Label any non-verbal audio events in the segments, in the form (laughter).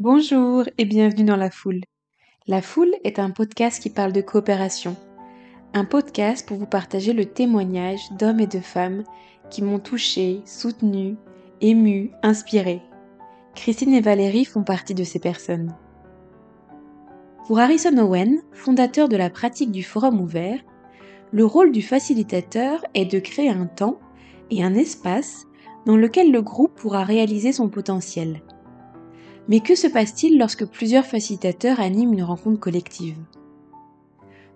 Bonjour et bienvenue dans La Foule. La Foule est un podcast qui parle de coopération. Un podcast pour vous partager le témoignage d'hommes et de femmes qui m'ont touché, soutenu, ému, inspiré. Christine et Valérie font partie de ces personnes. Pour Harrison Owen, fondateur de la pratique du forum ouvert, le rôle du facilitateur est de créer un temps et un espace dans lequel le groupe pourra réaliser son potentiel. Mais que se passe-t-il lorsque plusieurs facilitateurs animent une rencontre collective?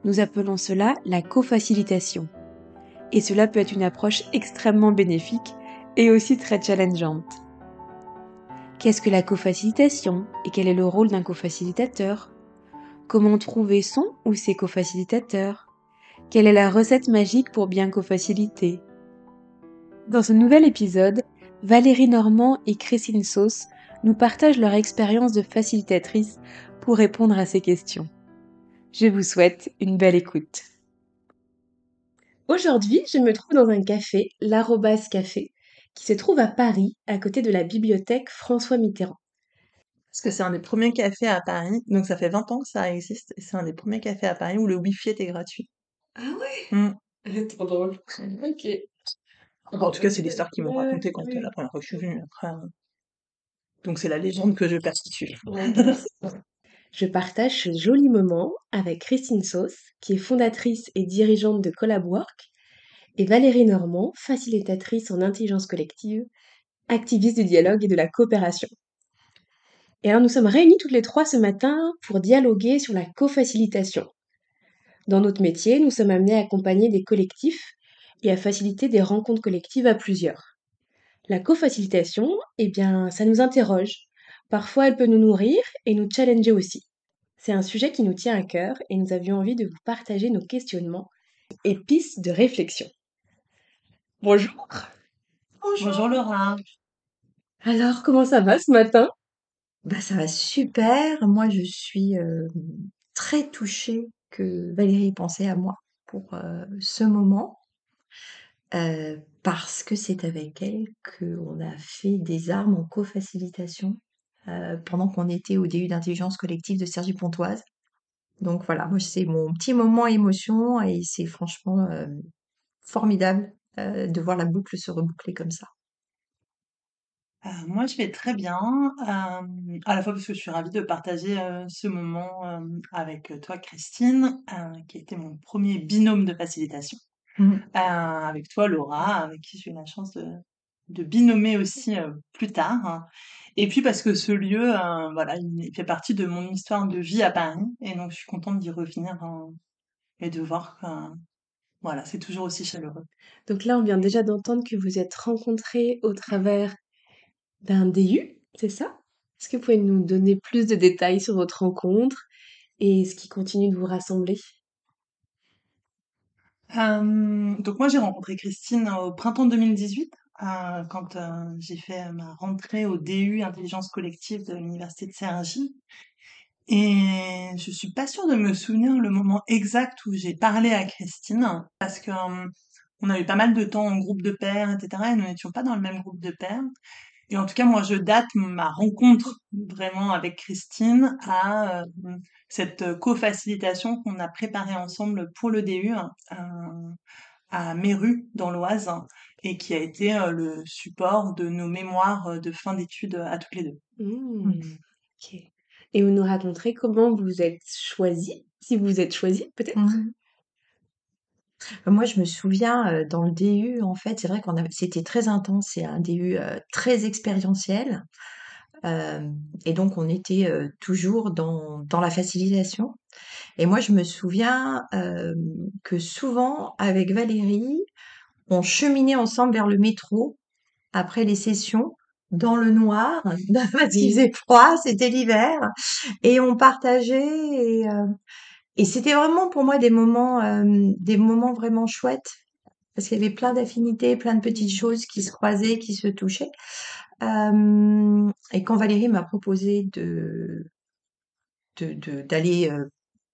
Nous appelons cela la co-facilitation. Et cela peut être une approche extrêmement bénéfique et aussi très challengeante. Qu'est-ce que la co-facilitation? Et quel est le rôle d'un co-facilitateur? Comment trouver son ou ses co-facilitateurs? Quelle est la recette magique pour bien co-faciliter? Dans ce nouvel épisode, Valérie Normand et Christine Sauce nous partagent leur expérience de facilitatrice pour répondre à ces questions. Je vous souhaite une belle écoute. Aujourd'hui, je me trouve dans un café, l'Arrobas Café, qui se trouve à Paris, à côté de la bibliothèque François Mitterrand. Parce que c'est un des premiers cafés à Paris, donc ça fait 20 ans que ça existe, et c'est un des premiers cafés à Paris où le wifi était gratuit. Ah ouais? Mm. Trop drôle. Ok. En tout cas, c'est l'histoire qu'ils m'ont raconté quand oui. la première fois que je suis venue. Après, euh, donc c'est la légende que je perpétue. Je partage ce joli moment avec Christine Sauce, qui est fondatrice et dirigeante de Collabwork, et Valérie Normand, facilitatrice en intelligence collective, activiste du dialogue et de la coopération. Et alors nous sommes réunis toutes les trois ce matin pour dialoguer sur la co-facilitation. Dans notre métier, nous sommes amenés à accompagner des collectifs et à faciliter des rencontres collectives à plusieurs. La co-facilitation, eh bien, ça nous interroge. Parfois, elle peut nous nourrir et nous challenger aussi. C'est un sujet qui nous tient à cœur et nous avions envie de vous partager nos questionnements et pistes de réflexion. Bonjour. Bonjour Laura. Alors, comment ça va ce matin? Bah, ça va super. Moi, je suis euh, très touchée que Valérie pensait à moi pour euh, ce moment. Parce que c'est avec elle qu'on a fait des armes en co-facilitation pendant qu'on était au DU d'intelligence collective de Sergi Pontoise. Donc voilà, moi c'est mon petit moment émotion et c'est franchement formidable de voir la boucle se reboucler comme ça. Moi, je vais très bien, à la fois parce que je suis ravie de partager ce moment avec toi, Christine, qui était mon premier binôme de facilitation. Mhm. Euh, avec toi, Laura, avec qui j'ai eu la chance de, de binômer aussi euh, plus tard. hein. Et puis parce que ce lieu, euh, voilà, il fait partie de mon histoire de vie à Paris, et donc je suis contente d'y revenir hein, et de voir que, euh, voilà, c'est toujours aussi chaleureux. Donc là, on vient déjà d'entendre que vous êtes rencontrés au travers d'un DU, c'est ça? Est-ce que vous pouvez nous donner plus de détails sur votre rencontre et ce qui continue de vous rassembler? Donc moi j'ai rencontré Christine au printemps 2018 euh, quand j'ai fait ma rentrée au DU Intelligence Collective de l'Université de Cergy. Et je suis pas sûre de me souvenir le moment exact où j'ai parlé à Christine parce que euh, on a eu pas mal de temps en groupe de pairs, etc. Et nous n'étions pas dans le même groupe de pairs. Et en tout cas, moi, je date ma rencontre vraiment avec Christine à euh, cette co-facilitation qu'on a préparée ensemble pour le DU hein, à, à Méru, dans l'Oise, et qui a été euh, le support de nos mémoires euh, de fin d'études à toutes les deux. Mmh, Ok. Et vous nous raconterez comment vous êtes choisis, si vous êtes choisis peut-être? Mhm. Moi, je me souviens euh, dans le DU, en fait, c'est vrai qu'on avait, c'était très intense, c'est un DU euh, très expérientiel, euh, et donc on était euh, toujours dans, dans la facilitation. Et moi, je me souviens euh, que souvent, avec Valérie, on cheminait ensemble vers le métro après les sessions, dans le noir, (laughs) parce qu'il Oui. faisait froid, c'était l'hiver, et on partageait, et, euh, et c'était vraiment pour moi des moments, euh, des moments vraiment chouettes, parce qu'il y avait plein d'affinités, plein de petites choses qui se croisaient, qui se touchaient. Euh, et quand Valérie m'a proposé de de- de- d'aller euh,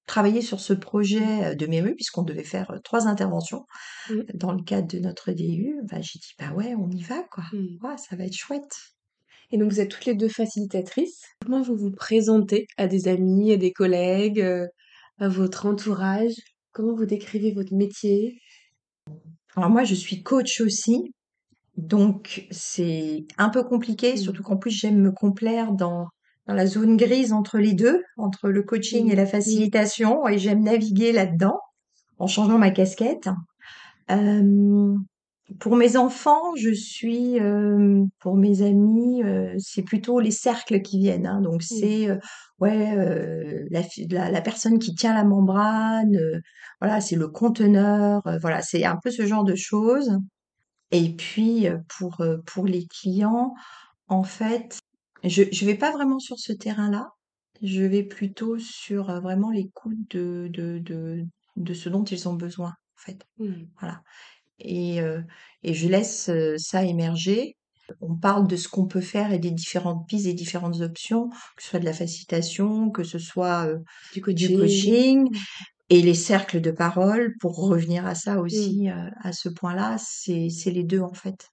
travailler sur ce projet de MERU, puisqu'on devait faire trois interventions dans le cadre de notre DU, bah, j'ai dit, bah ouais, on y va, quoi. Mm. Ouais, ça va être chouette. Et donc vous êtes toutes les deux facilitatrices. Comment vous vous présentez à des amis, à des collègues, euh, votre entourage? Comment vous décrivez votre métier? Alors moi, je suis coach aussi, donc c'est un peu compliqué, Mmh. surtout qu'en plus j'aime me complaire dans dans la zone grise entre les deux, entre le coaching et Mmh. la Mmh. facilitation, et j'aime naviguer là-dedans en changeant ma casquette. Euh, pour mes enfants, je suis, euh, pour mes amis, euh, c'est plutôt les cercles qui viennent. hein. donc Mmh. c'est, euh, ouais, la, fi- la, la personne qui tient la membrane, voilà, c'est le conteneur, voilà, c'est un peu ce genre de choses. Et puis pour pour les clients, en fait, je je vais pas vraiment sur ce terrain-là. Je vais plutôt sur vraiment l'écoute de de de de ce dont ils ont besoin, en fait. Mmh. Voilà. Et et je laisse ça émerger. On parle de ce qu'on peut faire et des différentes pistes et différentes options, que ce soit de la facilitation, que ce soit euh, Du du coaching. Mmh. et les cercles de parole. Pour revenir à ça Mmh. aussi, euh, à ce point-là, c'est les deux en fait.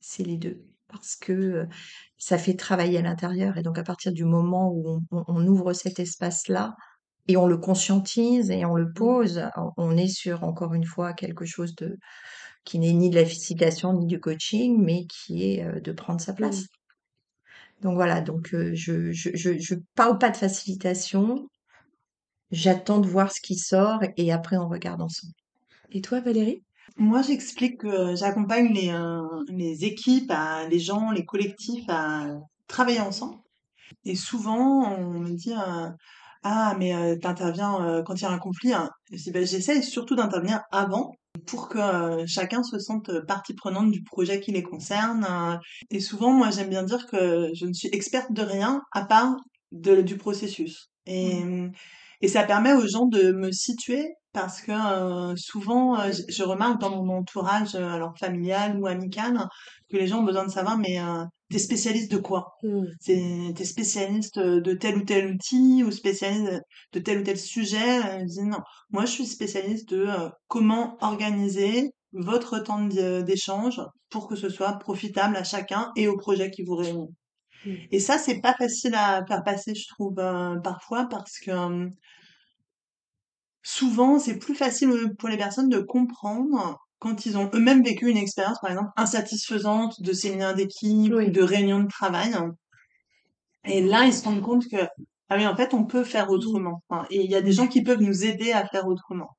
C'est les deux. Parce que euh, ça fait travailler à l'intérieur. Et donc, à partir du moment où on, ouvre cet espace-là et on le conscientise et on le Mmh. pose, on est sur, encore une fois, quelque chose de qui n'est ni de la facilitation ni du coaching, mais qui est euh, de prendre sa Mmh. place. Donc voilà, donc euh, je, je, je, je parle pas de facilitation, j'attends de voir ce qui sort et après on regarde ensemble. Et toi, Valérie? Moi, j'explique que j'accompagne les, euh, les équipes, à, les gens, les collectifs à travailler ensemble. Et souvent, on me dit euh, Ah, mais euh, t'interviens quand il y a un conflit. hein. Je dis, Ben, J'essaie surtout d'intervenir avant pour que euh, chacun se sente partie prenante du projet qui les concerne. euh. Et souvent, moi, j'aime bien dire que je ne suis experte de rien à part de, du processus. Et, et ça permet aux gens de me situer parce que euh, souvent, euh, je, je remarque dans mon entourage, euh, alors familial ou amical, que les gens ont besoin de savoir, mais t'es spécialiste de quoi? Mmh. t'es spécialiste de tel ou tel outil ou spécialiste de tel ou tel sujet? Euh, dis non, moi je suis spécialiste de euh, comment organiser votre temps d'é- d'échange pour que ce soit profitable à chacun et au projet qui vous réunit. Mmh. Et ça, c'est pas facile à faire passer, je trouve, euh, parfois, parce que euh, souvent, c'est plus facile euh, pour les personnes de comprendre quand ils ont eux-mêmes vécu une expérience, par exemple, insatisfaisante de séminaire d'équipe Oui. de réunion de travail. Et là, ils se rendent compte que, ah oui, en fait, on peut faire autrement. Enfin, et il y a des gens qui peuvent nous aider à faire autrement.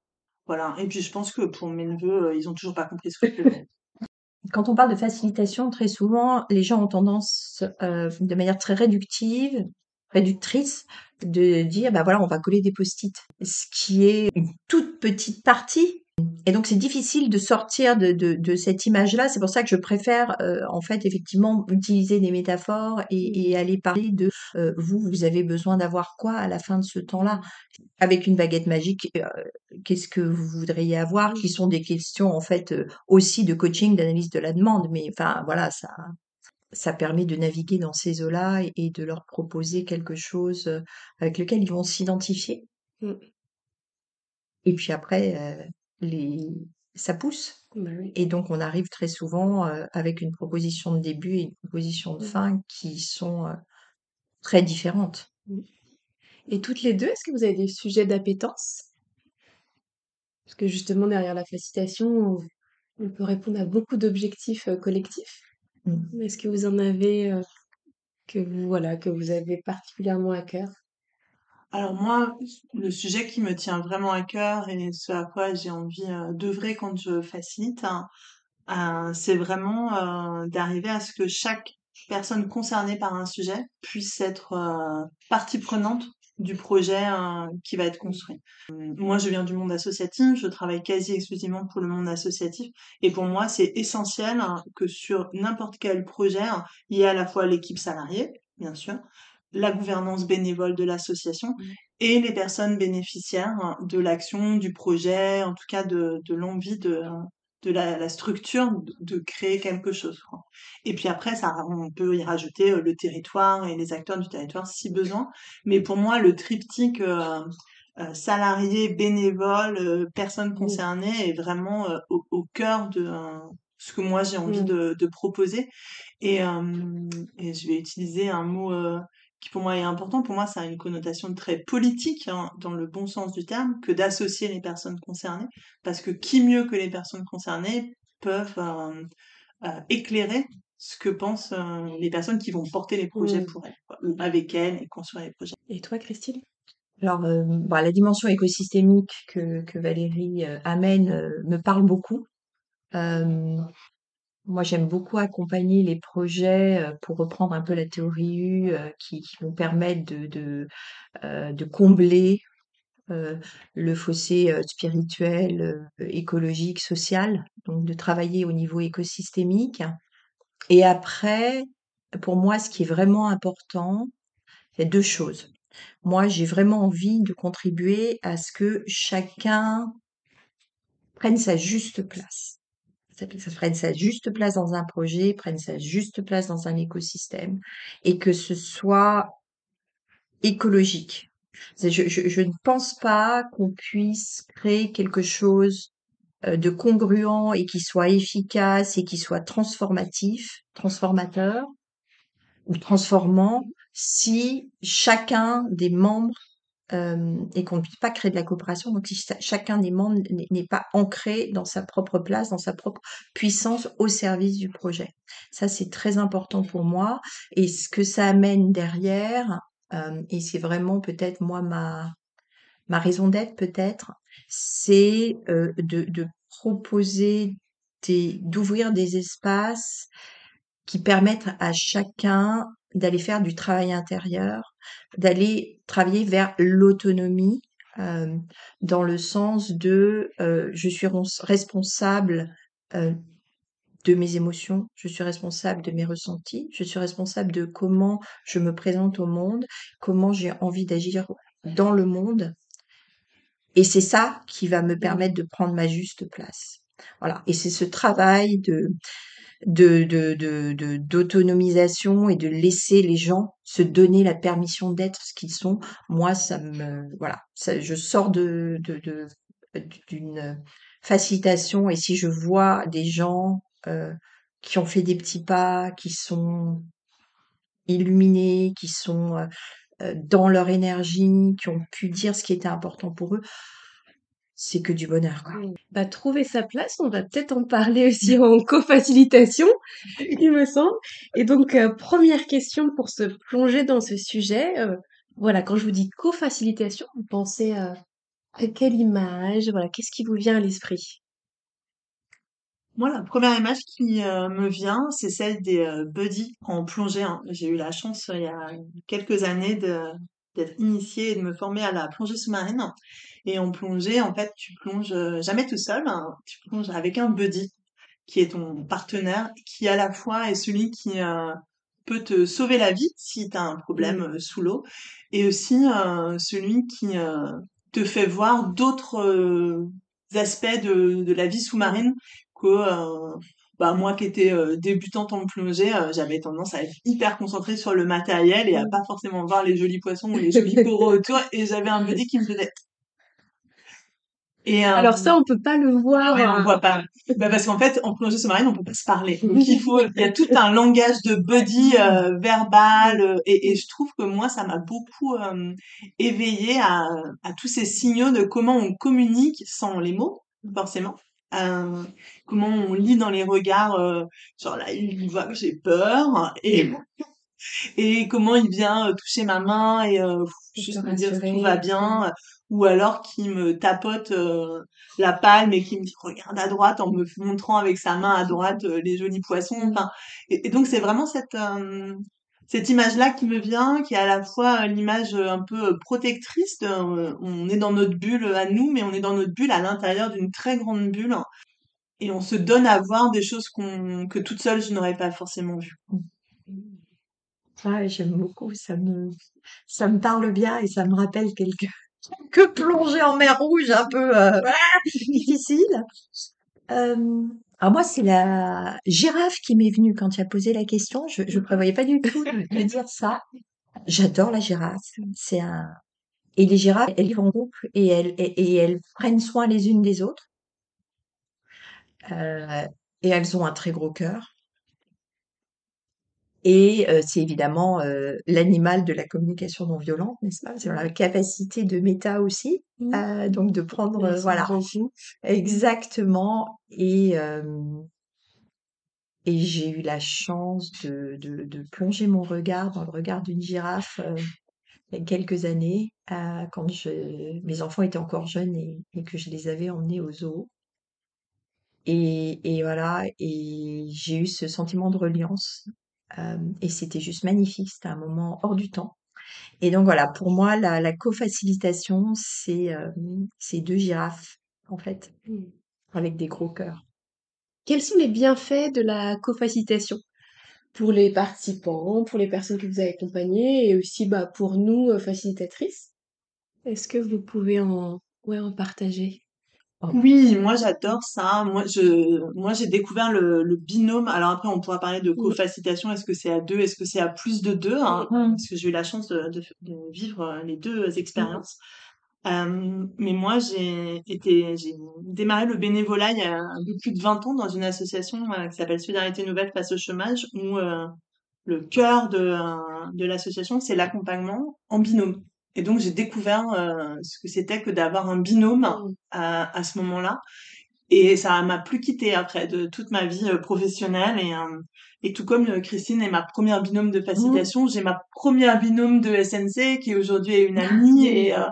Voilà. Et puis, je pense que pour mes neveux, euh, ils ont toujours pas compris ce que je faisais. (laughs) Quand on parle de facilitation, très souvent, les gens ont tendance, euh, de manière très réductive, réductrice, de dire, bah voilà, on va coller des post-it, ce qui est une toute petite partie. Et donc, c'est difficile de sortir de, de, de cette image-là. C'est pour ça que je préfère, euh, en fait, effectivement, utiliser des métaphores et, et aller parler de euh, vous, vous avez besoin d'avoir quoi à la fin de ce temps-là? Avec une baguette magique, euh, qu'est-ce que vous voudriez avoir? Qui sont des questions en fait aussi de coaching, d'analyse de la demande, mais enfin voilà, ça ça permet de naviguer dans ces eaux-là et, et de leur proposer quelque chose avec lequel ils vont s'identifier. Mmh. Et puis après, les ça pousse. Bah oui. Et donc on arrive très souvent euh, avec une proposition de début et une proposition de Mmh. fin qui sont euh, très différentes. Mmh. Et toutes les deux, est-ce que vous avez des sujets d'appétence? Parce que justement, derrière la facilitation, on, peut répondre à beaucoup d'objectifs euh, collectifs. Mm. Est-ce que vous en avez euh, que vous voilà que vous avez particulièrement à cœur? Alors moi, le sujet qui me tient vraiment à cœur et ce à quoi j'ai envie euh, d'œuvrer quand je facilite, hein, euh, c'est vraiment euh, d'arriver à ce que chaque personne concernée par un sujet puisse être partie prenante du projet euh, qui va être construit. Euh, Moi, je viens du monde associatif, je travaille quasi exclusivement pour le monde associatif, et pour moi, c'est essentiel hein, que sur n'importe quel projet, hein, il y ait à la fois l'équipe salariée, bien sûr, la gouvernance bénévole de l'association Mmh. et les personnes bénéficiaires hein, de l'action, du projet, en tout cas de, de l'envie de, de la, la structure de, de créer quelque chose. quoi. Et puis après, ça, on peut y rajouter euh, le territoire et les acteurs du territoire si besoin. Mais pour moi, le triptyque euh, euh, salarié, bénévole, euh, personnes Mmh. concernées est vraiment au, au cœur de ce que moi j'ai envie Mmh. de, de proposer. Et, euh, et je vais utiliser un mot euh, qui pour moi est important. Pour moi, ça a une connotation très politique, hein, dans le bon sens du terme, que d'associer les personnes concernées. Parce que qui mieux que les personnes concernées peuvent euh, euh, éclairer ce que pensent euh, les personnes qui vont porter les projets Mmh. pour elles, quoi, avec elles et construire les projets. Et toi, Christine? Alors, bah, la dimension écosystémique que, que Valérie euh, amène euh, me parle beaucoup. Euh, moi, j'aime beaucoup accompagner les projets, euh, pour reprendre un peu la théorie U, euh, qui, qui vont permettre de, de, euh, de combler le fossé spirituel, écologique, social, donc de travailler au niveau écosystémique. Et après, pour moi, ce qui est vraiment important, c'est deux choses. Moi, j'ai vraiment envie de contribuer à ce que chacun prenne sa juste place. Ça prenne sa juste place dans un projet, prenne sa juste place dans un écosystème et que ce soit écologique. Je, je, je ne pense pas qu'on puisse créer quelque chose euh, de congruent et qui soit efficace et qui soit transformatif, transformateur ou transformant si chacun des membres et qu'on ne puisse pas créer de la coopération. Donc, si cha- chacun des membres n'est pas ancré dans sa propre place, dans sa propre puissance au service du projet. Ça, c'est très important pour moi. Et ce que ça amène derrière, et c'est vraiment peut-être moi ma, ma raison d'être peut-être, c'est de, proposer d'ouvrir des espaces qui permettent à chacun d'aller faire du travail intérieur, d'aller travailler vers l'autonomie, euh, dans le sens de euh, je suis responsable euh, de mes émotions, je suis responsable de mes ressentis, je suis responsable de comment je me présente au monde, comment j'ai envie d'agir dans le monde. Et c'est ça qui va me permettre de prendre ma juste place. Voilà. Et c'est ce travail de, de, de, d'autonomisation et de laisser les gens se donner la permission d'être ce qu'ils sont. Moi, ça me, voilà, je sors de, de, de, d'une facilitation et si je vois des gens euh, qui ont fait des petits pas, qui sont illuminés, qui sont euh, euh, dans leur énergie, qui ont pu dire ce qui était important pour eux, c'est que du bonheur, quoi. bah, trouver sa place, on va peut-être en parler aussi (laughs) en co-facilitation, il me semble. Et donc, euh, première question pour se plonger dans ce sujet. euh, voilà, quand je vous dis co-facilitation, vous pensez euh, à quelle image Voilà, qu'est-ce qui vous vient à l'esprit? Moi, la première image qui euh, me vient, c'est celle des euh, buddies en plongée. hein. J'ai eu la chance, euh, il y a quelques années, de d'être initiée et de me former à la plongée sous-marine. Et en plongée, en fait, tu plonges euh, jamais tout seul, hein. tu plonges avec un buddy qui est ton partenaire, qui à la fois est celui qui euh, peut te sauver la vie si tu as un problème euh, sous l'eau, et aussi euh, celui qui te fait voir d'autres aspects de, de la vie sous-marine que bah, moi qui étais euh, débutante en plongée, euh, j'avais tendance à être hyper concentrée sur le matériel et à pas forcément voir les jolis poissons ou les (laughs) jolis coraux autour, et j'avais un buddy qui me faisait et, euh, Alors ça, on peut pas le voir. Ouais, on euh, voit pas. Bah parce qu'en fait, en plongée sous-marine, on peut pas se parler. Donc il faut, il y a tout un langage de body verbal et, et je trouve que moi, ça m'a beaucoup éveillé à, à tous ces signaux de comment on communique sans les mots, forcément. Euh, comment on lit dans les regards, euh, genre là, il voit que j'ai peur et (laughs) et comment il vient euh, toucher ma main et euh, juste te me dire rassurer. tout va bien, ou alors qui me tapote euh, la palme et qui me dit regarde à droite en me montrant avec sa main à droite les jolis poissons. Enfin, et, et donc c'est vraiment cette cette image-là qui me vient, qui est à la fois euh, l'image euh, un peu euh, protectrice. de, on est dans notre bulle à nous, mais on est dans notre bulle à l'intérieur d'une très grande bulle. Et on se donne à voir des choses qu'on que toute seule je n'aurais pas forcément vues. Ouais, j'aime beaucoup, ça me, ça me parle bien et ça me rappelle quelques, (laughs) quelques plongées en mer rouge un peu euh, difficiles. Euh, alors moi, c'est la girafe qui m'est venue quand tu as posé la question. Je ne prévoyais pas du tout de, (laughs) dire ça. J'adore la girafe. C'est un et les girafes, elles vivent en groupe et elles et, et elles prennent soin les unes des autres. Euh, et elles ont un très gros cœur. Et euh, c'est évidemment euh, l'animal de la communication non violente, n'est-ce pas? C'est la capacité de méta aussi, Mmh. euh, donc de prendre, voilà, exactement. Et et j'ai eu la chance de, de, de plonger mon regard dans le regard d'une girafe il y a quelques années, quand je, mes enfants étaient encore jeunes et, et que je les avais emmenés au zoo. Et, et voilà, et j'ai eu ce sentiment de reliance. Euh, et c'était juste magnifique, c'était un moment hors du temps. Et donc voilà, pour moi, la, la co-facilitation, c'est euh, c'est deux girafes, en fait, Mmh. avec des gros cœurs. Quels sont les bienfaits de la co-facilitation? Pour les participants, pour les personnes que vous avez accompagnées et aussi bah, pour nous, euh, facilitatrices? Est-ce que vous pouvez en, ouais, en partager? Oui, moi j'adore ça. Moi je, moi j'ai découvert le, le binôme. Alors après on pourra parler de Mm. co-facilitation. Est-ce que c'est à deux? Est-ce que c'est à plus de deux? hein? Mm. Parce que j'ai eu la chance de, de, de vivre euh, les deux expériences. Euh, mais moi j'ai été, j'ai démarré le bénévolat il y a un peu plus de 20 ans dans une association euh, qui s'appelle Solidarité Nouvelle face au chômage où euh, le cœur de, euh, de l'association c'est l'accompagnement en binôme. Et donc j'ai découvert euh, ce que c'était que d'avoir un binôme Mm. à, à ce moment-là. Et ça m'a plus quitté après de toute ma vie euh, professionnelle. Et, euh, et tout comme euh, Christine est ma première binôme de facilitation, j'ai ma première binôme de SNC qui aujourd'hui est une amie. Et, euh,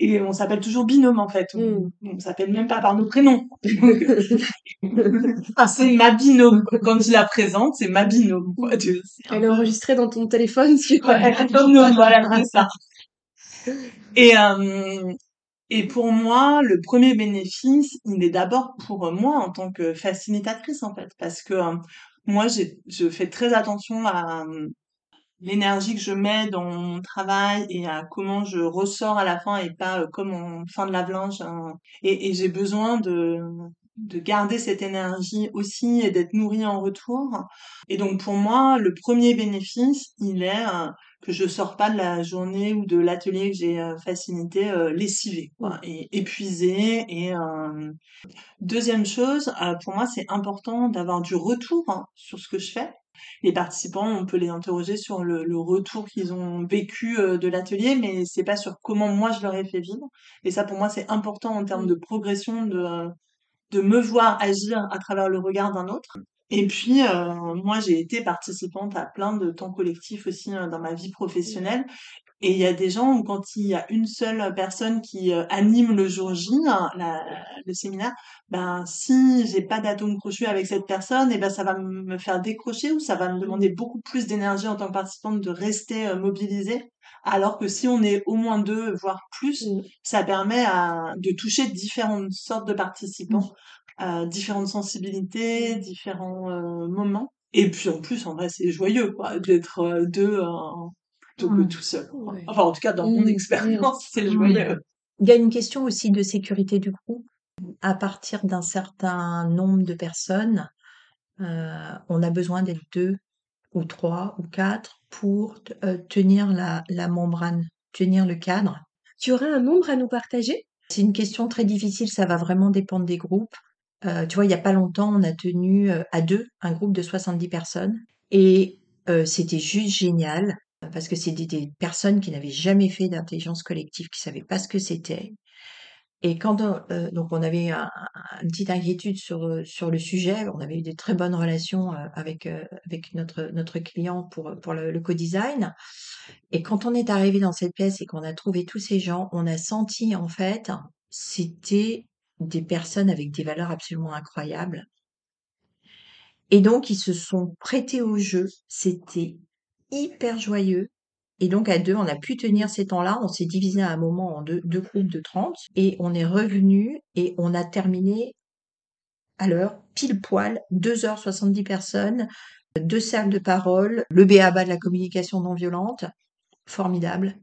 et on s'appelle toujours binôme en fait. On, Mm. on s'appelle même pas par nos prénoms. (laughs) Ah, c'est ma binôme. Quand je la présente, c'est ma binôme. Quoi. Elle est enregistrée dans ton téléphone sur... Ouais, binôme, voilà, c'est ça. Et, euh, et pour moi, le premier bénéfice, il est d'abord pour moi en tant que facilitatrice, en fait. Parce que euh, moi, je fais très attention à euh, l'énergie que je mets dans mon travail et à comment je ressors à la fin et pas euh, comme en fin de lave-linge. hein. Et, j'ai besoin de, de garder cette énergie aussi et d'être nourrie en retour. Et donc pour moi, le premier bénéfice, il est que je sors pas de la journée ou de l'atelier que j'ai euh, facilité euh, lessivée quoi, et épuisée. Et euh, deuxième chose, euh, pour moi, c'est important d'avoir du retour hein, sur ce que je fais. Les participants, on peut les interroger sur le, le retour qu'ils ont vécu de l'atelier, mais c'est pas sur comment moi je leur ai fait vivre. Et ça, pour moi, c'est important en termes de progression de de me voir agir à travers le regard d'un autre. Et puis, euh, moi, j'ai été participante à plein de temps collectifs aussi euh, dans ma vie professionnelle. Et il y a des gens où quand il y a une seule personne qui euh, anime le jour J, hein, la- le séminaire, ben si j'ai pas d'atome crochu avec cette personne, et ben ça va me faire décrocher ou ça va me demander beaucoup plus d'énergie en tant que participante de rester euh, mobilisée. Alors que si on est au moins deux, voire plus, Mm. ça permet à, de toucher différentes sortes de participants, euh, différentes sensibilités, différents euh, moments. Et puis en plus, en vrai, c'est joyeux quoi, d'être euh, deux euh, plutôt que Mm. tout seul. Ouais. Enfin, en tout cas, dans mon Mm. expérience, (laughs) c'est joyeux. Il y a une question aussi de sécurité du groupe. À partir d'un certain nombre de personnes, euh, on a besoin d'être deux ou trois ou quatre pour euh, tenir la, la membrane, tenir le cadre. Tu aurais un nombre à nous partager? C'est une question très difficile, ça va vraiment dépendre des groupes. Euh, tu vois, il y a pas longtemps, on a tenu euh, à deux un groupe de 70 personnes et euh, c'était juste génial parce que c'était des personnes qui n'avaient jamais fait d'intelligence collective, qui savaient pas ce que c'était. Et quand on, donc on avait un- un- une petite inquiétude sur sur le sujet, on avait eu des très bonnes relations avec avec notre notre client pour pour le co-design. Et quand on est arrivé dans cette pièce et qu'on a trouvé tous ces gens, on a senti en fait, c'était des personnes avec des valeurs absolument incroyables. Et donc ils se sont prêtés au jeu. C'était hyper joyeux. Et donc à deux, on a pu tenir ces temps-là. On s'est divisé à un moment en deux, groupes de 30 et on est revenu et on a terminé à l'heure, pile poil, 2h70 personnes, deux cercles de parole, le BABA de la communication non violente, formidable.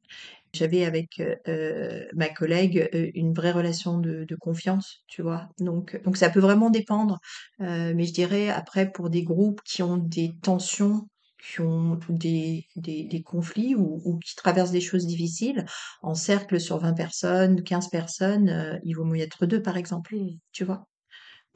J'avais avec euh, euh, ma collègue euh, une vraie relation de, de confiance, tu vois? Donc, donc ça peut vraiment dépendre. Euh, mais je dirais après pour des groupes qui ont des tensions, qui ont des, des, des conflits ou, ou qui traversent des choses difficiles, en cercle sur 20 personnes, 15 personnes, euh, il vaut mieux être deux par exemple, tu vois?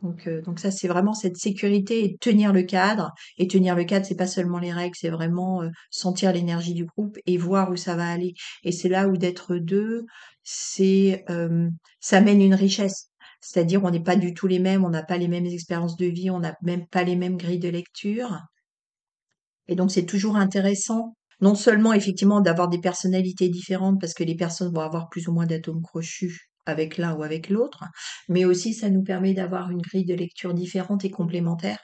Donc, euh, donc ça, c'est vraiment cette sécurité et tenir le cadre. Et tenir le cadre, c'est pas seulement les règles, c'est vraiment euh, sentir l'énergie du groupe et voir où ça va aller. Et c'est là où d'être deux, c'est euh, ça mène une richesse. C'est-à-dire, on n'est pas du tout les mêmes, on n'a pas les mêmes expériences de vie, on n'a même pas les mêmes grilles de lecture. Et donc, c'est toujours intéressant, non seulement effectivement d'avoir des personnalités différentes, parce que les personnes vont avoir plus ou moins d'atomes crochus avec l'un ou avec l'autre, mais aussi ça nous permet d'avoir une grille de lecture différente et complémentaire.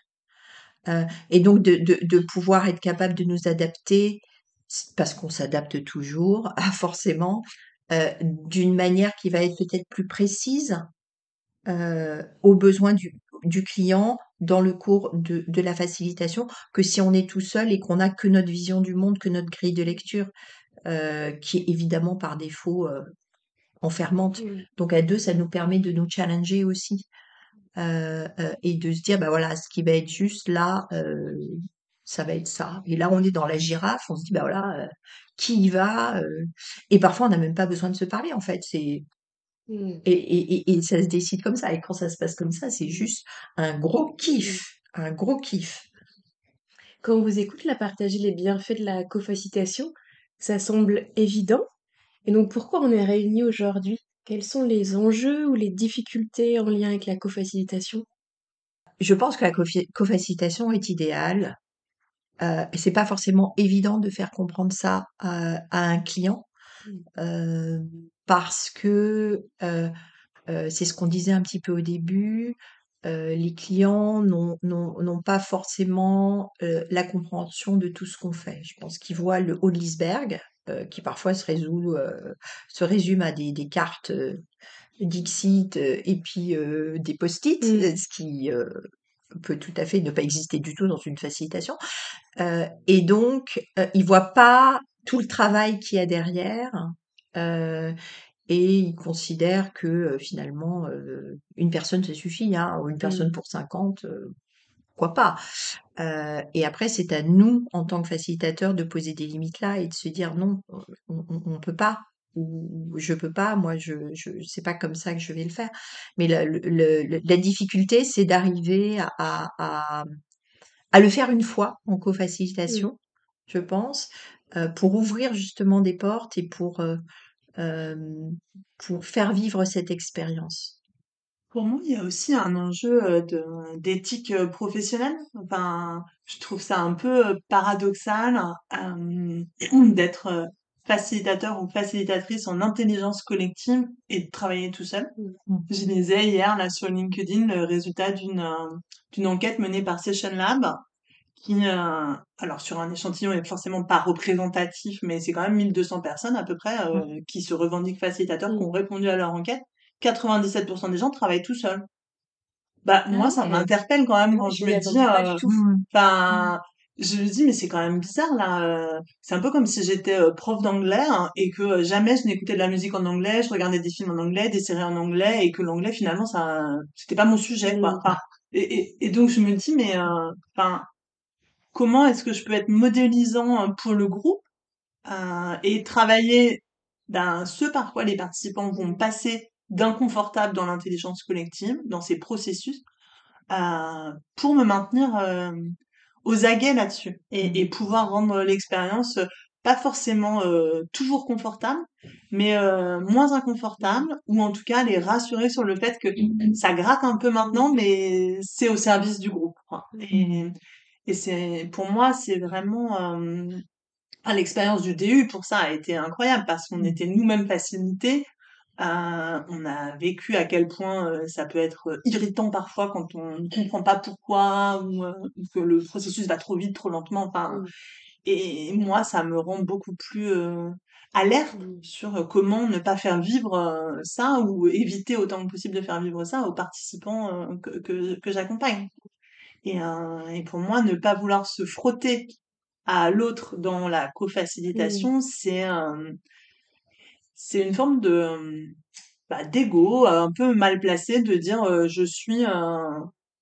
Euh, et donc de, pouvoir être capable de nous adapter, parce qu'on s'adapte toujours, (laughs) forcément, euh, d'une manière qui va être peut-être plus précise euh, aux besoins du, client dans le cours de, de, la facilitation que si on est tout seul et qu'on n'a que notre vision du monde, que notre grille de lecture, qui est évidemment par défaut euh, enfermante. Donc à deux, ça nous permet de nous challenger aussi euh, euh, et de se dire, bah voilà, ce qui va être juste là, euh, ça va être ça. Et là, on est dans la girafe, on se dit, bah voilà, qui y va Et parfois, on n'a même pas besoin de se parler, en fait. C'est mmh. et, et, et, ça se décide comme ça. Et quand ça se passe comme ça, c'est juste un gros kiff, un gros kiff. Quand on vous écoute la partager les bienfaits de la co-facilitation, ça semble évident, et donc pourquoi on est réunis aujourd'hui? Quels sont les enjeux ou les difficultés en lien avec la cofacilitation? Je pense que la cofacilitation est idéale. Euh, et c'est pas forcément évident de faire comprendre ça à, un client mmh. euh, parce que euh, euh, c'est ce qu'on disait un petit peu au début. Les clients n'ont pas forcément la compréhension de tout ce qu'on fait. Je pense qu'ils voient le haut de l'iceberg, euh, qui parfois se, résout, euh, se résume à des, des cartes euh, Dixit et puis des post-it, mmh. ce qui peut tout à fait ne pas exister du tout dans une facilitation. et donc, ils voient pas tout le travail qu'il y a derrière. et ils considèrent que finalement une personne ça suffit, hein, ou une personne mmh. pour 50, pourquoi pas euh, Et après, c'est à nous, en tant que facilitateurs, de poser des limites là et de se dire non, on, on, peut pas ou je peux pas, moi je je c'est pas comme ça que je vais le faire. Mais la, difficulté, c'est d'arriver à, à, à, le faire une fois en co-facilitation, je pense, euh, pour ouvrir justement des portes et pour euh pour faire vivre cette expérience. Pour moi, il y a aussi un enjeu euh, de d'éthique euh, professionnelle. Enfin, je trouve ça un peu euh, paradoxal (clears throat) d'être facilitateur ou facilitatrice en intelligence collective et de travailler tout seul. Mmh. Je lisais hier là sur LinkedIn le résultat d'une d'une enquête menée par Session Lab qui alors sur un échantillon est forcément pas représentatif mais c'est quand même 1200 personnes à peu près mmh. qui se revendiquent facilitateurs qui ont répondu à leur enquête 97% des gens travaillent tout seuls. Bah ah moi ça m'interpelle quand même quand je me dis euh, enfin je me dis mais c'est quand même bizarre là euh, c'est un peu comme si j'étais euh, prof d'anglais hein, et que jamais je n'écoutais de la musique en anglais je regardais des films en anglais des séries en anglais et que l'anglais finalement ça c'était pas mon sujet quoi. Enfin, et, et, et, donc je me dis mais enfin comment est-ce que je peux être modélisant pour le groupe et travailler ben ce par quoi les participants vont passer d'inconfortable dans l'intelligence collective, dans ces processus, euh, pour me maintenir euh, aux aguets là-dessus et, mmh. et, pouvoir rendre l'expérience euh, pas forcément euh, toujours confortable, mais moins inconfortable, ou en tout cas les rassurer sur le fait que ça gratte un peu maintenant, mais c'est au service du groupe. Quoi. Et, et c'est pour moi, c'est vraiment à l'expérience du DU pour ça a été incroyable parce qu'on mmh. était nous-mêmes facilités euh, on a vécu à quel point euh, ça peut être euh, irritant parfois quand on ne comprend pas pourquoi ou, que le processus va trop vite, trop lentement. Enfin, mmh. et moi, ça me rend beaucoup plus alerte mmh. sur comment ne pas faire vivre ça ou éviter autant que possible de faire vivre ça aux participants que, que, que j'accompagne. Et, et pour moi, ne pas vouloir se frotter à l'autre dans la mmh. co-facilitation, c'est c'est une forme de bah, d'ego un peu mal placé de dire euh, je suis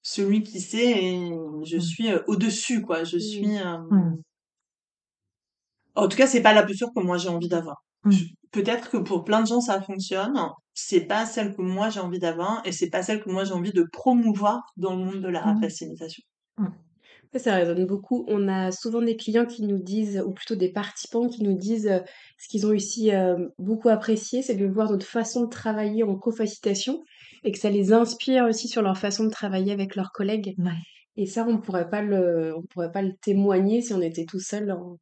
celui qui sait et je mmh. suis euh, au-dessus quoi je suis mmh. en tout cas c'est pas la posture que moi j'ai envie d'avoir Mmh. Peut-être que pour plein de gens ça fonctionne, c'est pas celle que moi j'ai envie d'avoir et c'est pas celle que moi j'ai envie de promouvoir dans le monde de la facilitation. Ça résonne beaucoup. On a souvent des clients qui nous disent, ou plutôt des participants qui nous disent, heu, ce qu'ils ont aussi, heu, beaucoup apprécié, c'est de voir notre façon de travailler en co-facilitation et que ça les inspire aussi sur leur façon de travailler avec leurs collègues Ouais. et ça, on pourrait pas le on pourrait pas le témoigner si on était tout seul en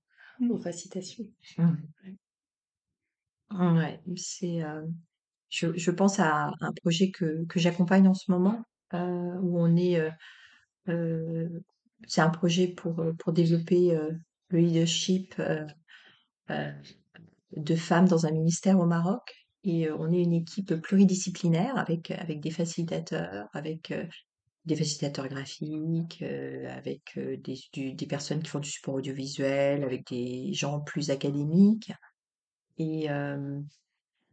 en Mmh. facilitation. Mmh. Ouais. Ouais, c'est, heu, je je pense à un projet que que j'accompagne en ce moment, où on est, c'est un projet pour, heu, pour développer, heu, le leadership, heu, de femmes dans un ministère au Maroc et on est une équipe pluridisciplinaire avec, avec des facilitateurs, avec, des facilitateurs graphiques, avec, des des personnes qui font du support audiovisuel, avec des gens plus académiques et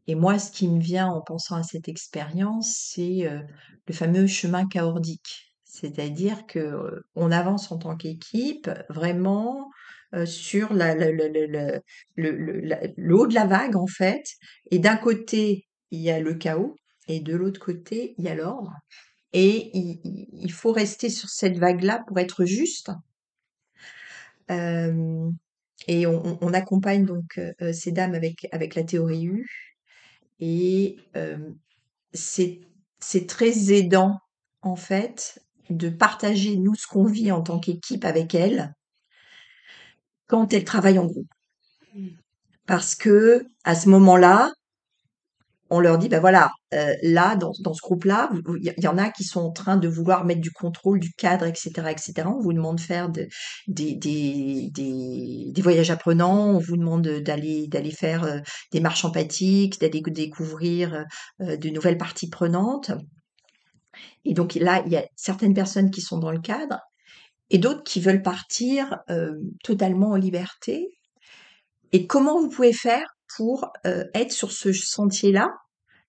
et moi, ce qui me vient en pensant à cette expérience, c'est, le fameux chemin chaordique. C'est-à-dire que, on avance en tant qu'équipe vraiment, sur la le haut de la vague, en fait. Et d'un côté, il y a le chaos et de l'autre côté, il y a l'ordre. Et il faut rester sur cette vague-là pour être juste. Et on accompagne donc, ces dames avec avec la théorie U. Et c'est très aidant, en fait, de partager, nous, ce qu'on vit en tant qu'équipe avec elles quand elles travaillent en groupe. Mmh. Parce qu'à ce moment-là, on leur dit: «Bah, voilà, heu, là, dans dans ce groupe-là, il y en a qui sont en train de vouloir mettre du contrôle, du cadre et cetera et cetera. On vous demande de faire de des des des des voyages apprenants, on vous demande, d'aller d'aller faire, heu, des marches empathiques, d'aller découvrir, heu, de nouvelles parties prenantes» et donc là, il y a certaines personnes qui sont dans le cadre et d'autres qui veulent partir, heu, totalement en liberté et comment vous pouvez faire pour, heu, être sur ce sentier-là,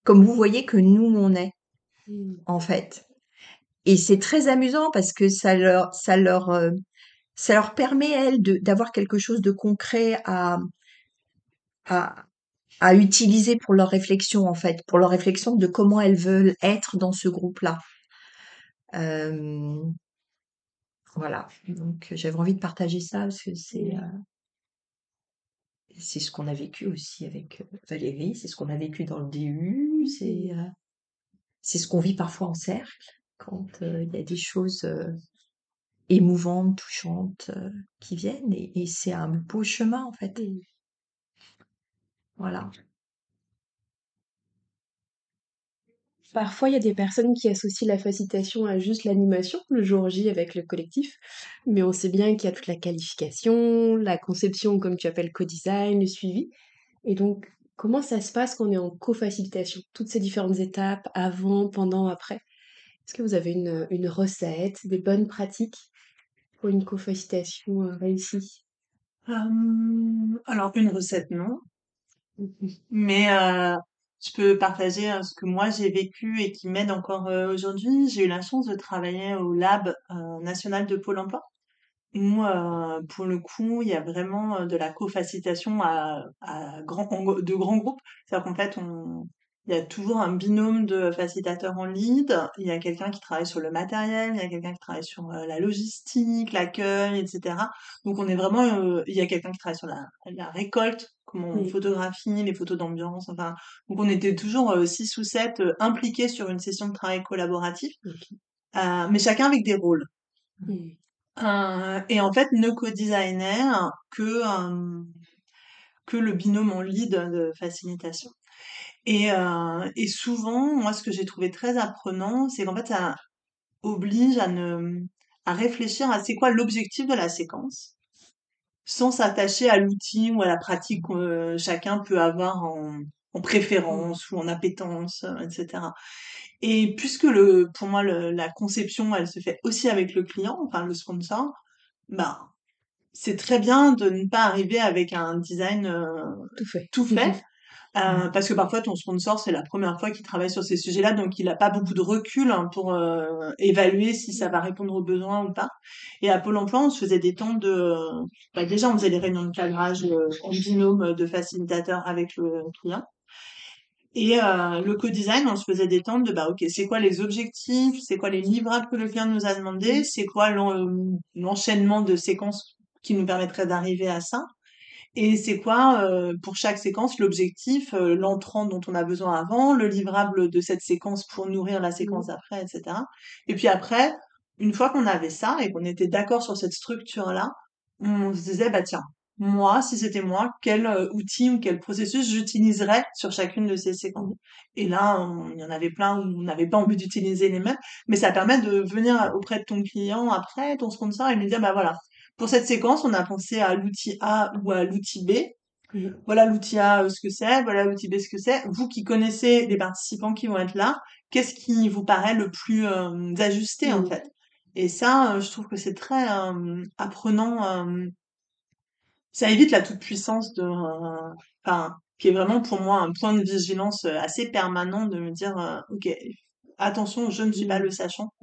comme vous voyez que nous, on est, Mmh. en fait? Et c'est très amusant parce que ça leur ça leur, heu, ça leur permet, elles, d'avoir quelque chose de concret à à à utiliser pour leur réflexion, en fait, pour leur réflexion de comment elles veulent être dans ce groupe-là. Hem, voilà, donc j'avais envie de partager ça parce que c'est, heu c'est ce qu'on a vécu aussi avec, heu, Valérie, c'est ce qu'on a vécu dans le DU, c'est, heu, c'est ce qu'on vit parfois en cercle quand, heu, il y a des choses, heu, émouvantes, touchantes, qui viennent et et c'est un beau chemin, en fait. Voilà. Parfois, il y a des personnes qui associent la facilitation à juste l'animation, le jour J avec le collectif, mais on sait bien qu'il y a toute la qualification, la conception, comme tu appelles co-design, le suivi. Et donc, comment ça se passe quand on est en co-facilitation? Toutes ces différentes étapes, avant, pendant, après? Est-ce que vous avez une, une recette, des bonnes pratiques pour une co-facilitation euh, réussie? Alors une recette, non. Mais heu, je peux partager, heu, ce que moi j'ai vécu et qui m'aide encore, heu, aujourd'hui. J'ai eu la chance de travailler au lab, heu, national de Pôle emploi où, heu, pour le coup, il y a vraiment, de la co-facilitation à grand de grands groupes. C'est-à-dire qu'en fait, on il y a toujours un binôme de facilitateurs en lead. Il y a quelqu'un qui travaille sur le matériel, il y a quelqu'un qui travaille sur, la logistique, l'accueil et cetera. Donc on est vraiment, il y a quelqu'un qui travaille sur la récolte, comment on photographie, les photos d'ambiance, enfin donc on était toujours, heu, 6 ou 7, heu, impliqués sur une session de travail collaboratif, heu, mais chacun avec des rôles. Mm. Heu et en fait, ne co-designer que, que le binôme en lead de facilitation et et souvent, moi, ce que j'ai trouvé très apprenant, c'est qu'en fait, ça oblige à ne à réfléchir à c'est quoi l'objectif de la séquence, sans s'attacher à l'outil ou à la pratique que chacun peut avoir en en préférence ou en appétence, heu et cetera. Et puisque le pour moi, le la conception, elle se fait aussi avec le client, enfin le sponsor, ben c'est très bien de ne pas arriver avec un design, Tout fait. tout fait, Euh, parce que parfois ton sponsor c'est la première fois qu'il travaille sur ces sujets-là, donc il n'a pas beaucoup de recul hein, pour euh, évaluer si ça va répondre aux besoins ou pas. Et à Pôle Emploi, on se faisait des temps de, bah, déjà on faisait des réunions de cadrage euh, en binôme de facilitateur avec le client. Et euh, le co-design, on se faisait des temps de, bah ok, c'est quoi les objectifs, c'est quoi les livrables que le client nous a demandé, c'est quoi l'enchaînement de séquences qui nous permettrait d'arriver à ça. Et c'est quoi, euh, pour chaque séquence, l'objectif, euh, l'entrant dont on a besoin avant, le livrable de cette séquence pour nourrir la séquence mmh. après, etc. Et puis après, une fois qu'on avait ça et qu'on était d'accord sur cette structure-là, on se disait, bah tiens, moi, si c'était moi, quel euh, outil ou quel processus j'utiliserais sur chacune de ces séquences? Et là, il y en avait plein où on n'avait pas envie d'utiliser les mêmes, mais ça permet de venir auprès de ton client après, ton sponsor, et lui dire, bah voilà, pour cette séquence, on a pensé à l'outil A ou à l'outil B. Voilà l'outil A, euh, ce que c'est, voilà l'outil B, ce que c'est. Vous qui connaissez les participants qui vont être là, qu'est-ce qui vous paraît le plus euh, ajusté en fait? Et ça, euh, je trouve que c'est très apprenant. ça évite la toute-puissance de, enfin, qui est vraiment pour moi un point de vigilance assez permanent de me dire, ok, attention, je ne suis pas le sachant.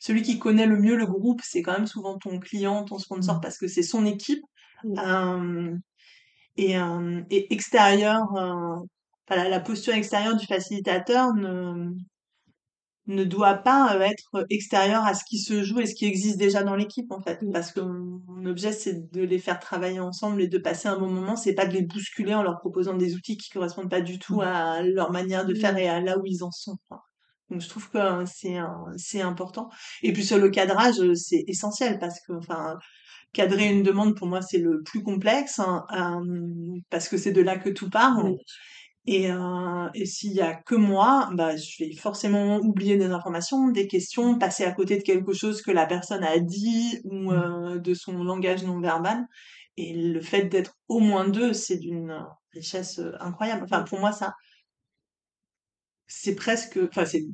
celui qui connaît le mieux le groupe, c'est quand même souvent ton client, ton sponsor, parce que c'est son équipe. Euh, et, euh, et, extérieur, euh, la posture extérieure du facilitateur ne, ne doit pas être extérieure à ce qui se joue et ce qui existe déjà dans l'équipe en fait. Parce que mon objet c'est de les faire travailler ensemble et de passer un bon moment. C'est pas de les bousculer en leur proposant des outils qui correspondent pas du tout à leur manière de faire et à là où ils en sont donc je trouve que c'est c'est important. Et puis sur le cadrage c'est essentiel parce que enfin cadrer une demande pour moi c'est le plus complexe hein, parce que c'est de là que tout part et, euh, et s'il y a que moi, bah, je vais forcément oublier des informations, des questions, passer à côté de quelque chose que la personne a dit ou mmh. euh, de son langage non verbal. Et le fait d'être au moins deux, c'est d'une richesse euh, incroyable. Enfin, pour moi, ça, c'est presque, enfin, c'est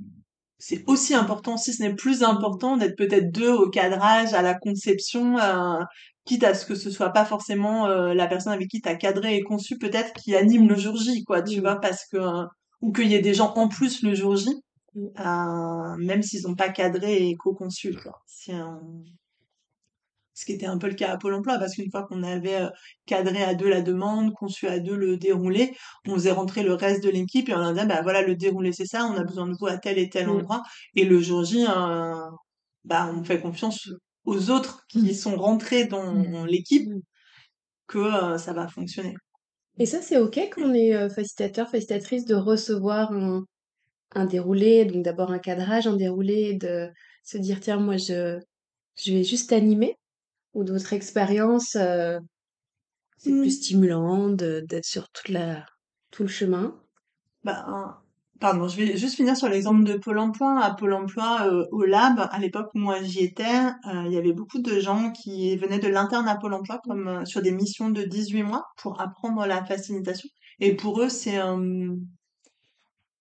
c'est aussi important, si ce n'est plus important, d'être peut-être deux au cadrage, à la conception, euh, quitte à ce que ce soit pas forcément euh, la personne avec qui tu as cadré et conçu, peut-être qui anime le jour J, quoi, tu vois, parce que euh, ou qu'il y ait des gens en plus le jour J, même s'ils n'ont pas cadré et co-conçu, quoi. C'est un ce qui était un peu le cas à Pôle emploi, parce qu'une fois qu'on avait euh, cadré à deux la demande, conçu à deux le déroulé, on faisait rentrer le reste de l'équipe et on leur disait, bah voilà, le déroulé c'est ça, on a besoin de vous à tel et tel endroit. Et le jour J, euh, bah, on fait confiance aux autres qui mmh. sont rentrés dans mmh. l'équipe mmh. que euh, ça va fonctionner. Et ça, c'est OK qu'on est facilitateur, facilitatrice de recevoir un, un déroulé, donc d'abord un cadrage, un déroulé, de se dire, tiens, moi, je, je vais juste animer ou d'autres expériences, euh, c'est plus stimulant d'être sur toute la, tout le chemin. Bah, pardon, je vais juste finir sur l'exemple de Pôle emploi. À Pôle emploi, euh, au lab, à l'époque où moi j'y étais, euh, il y avait beaucoup de gens qui venaient de l'interne à Pôle emploi comme sur des missions de 18 mois pour apprendre la facilitation. Et pour eux, c'est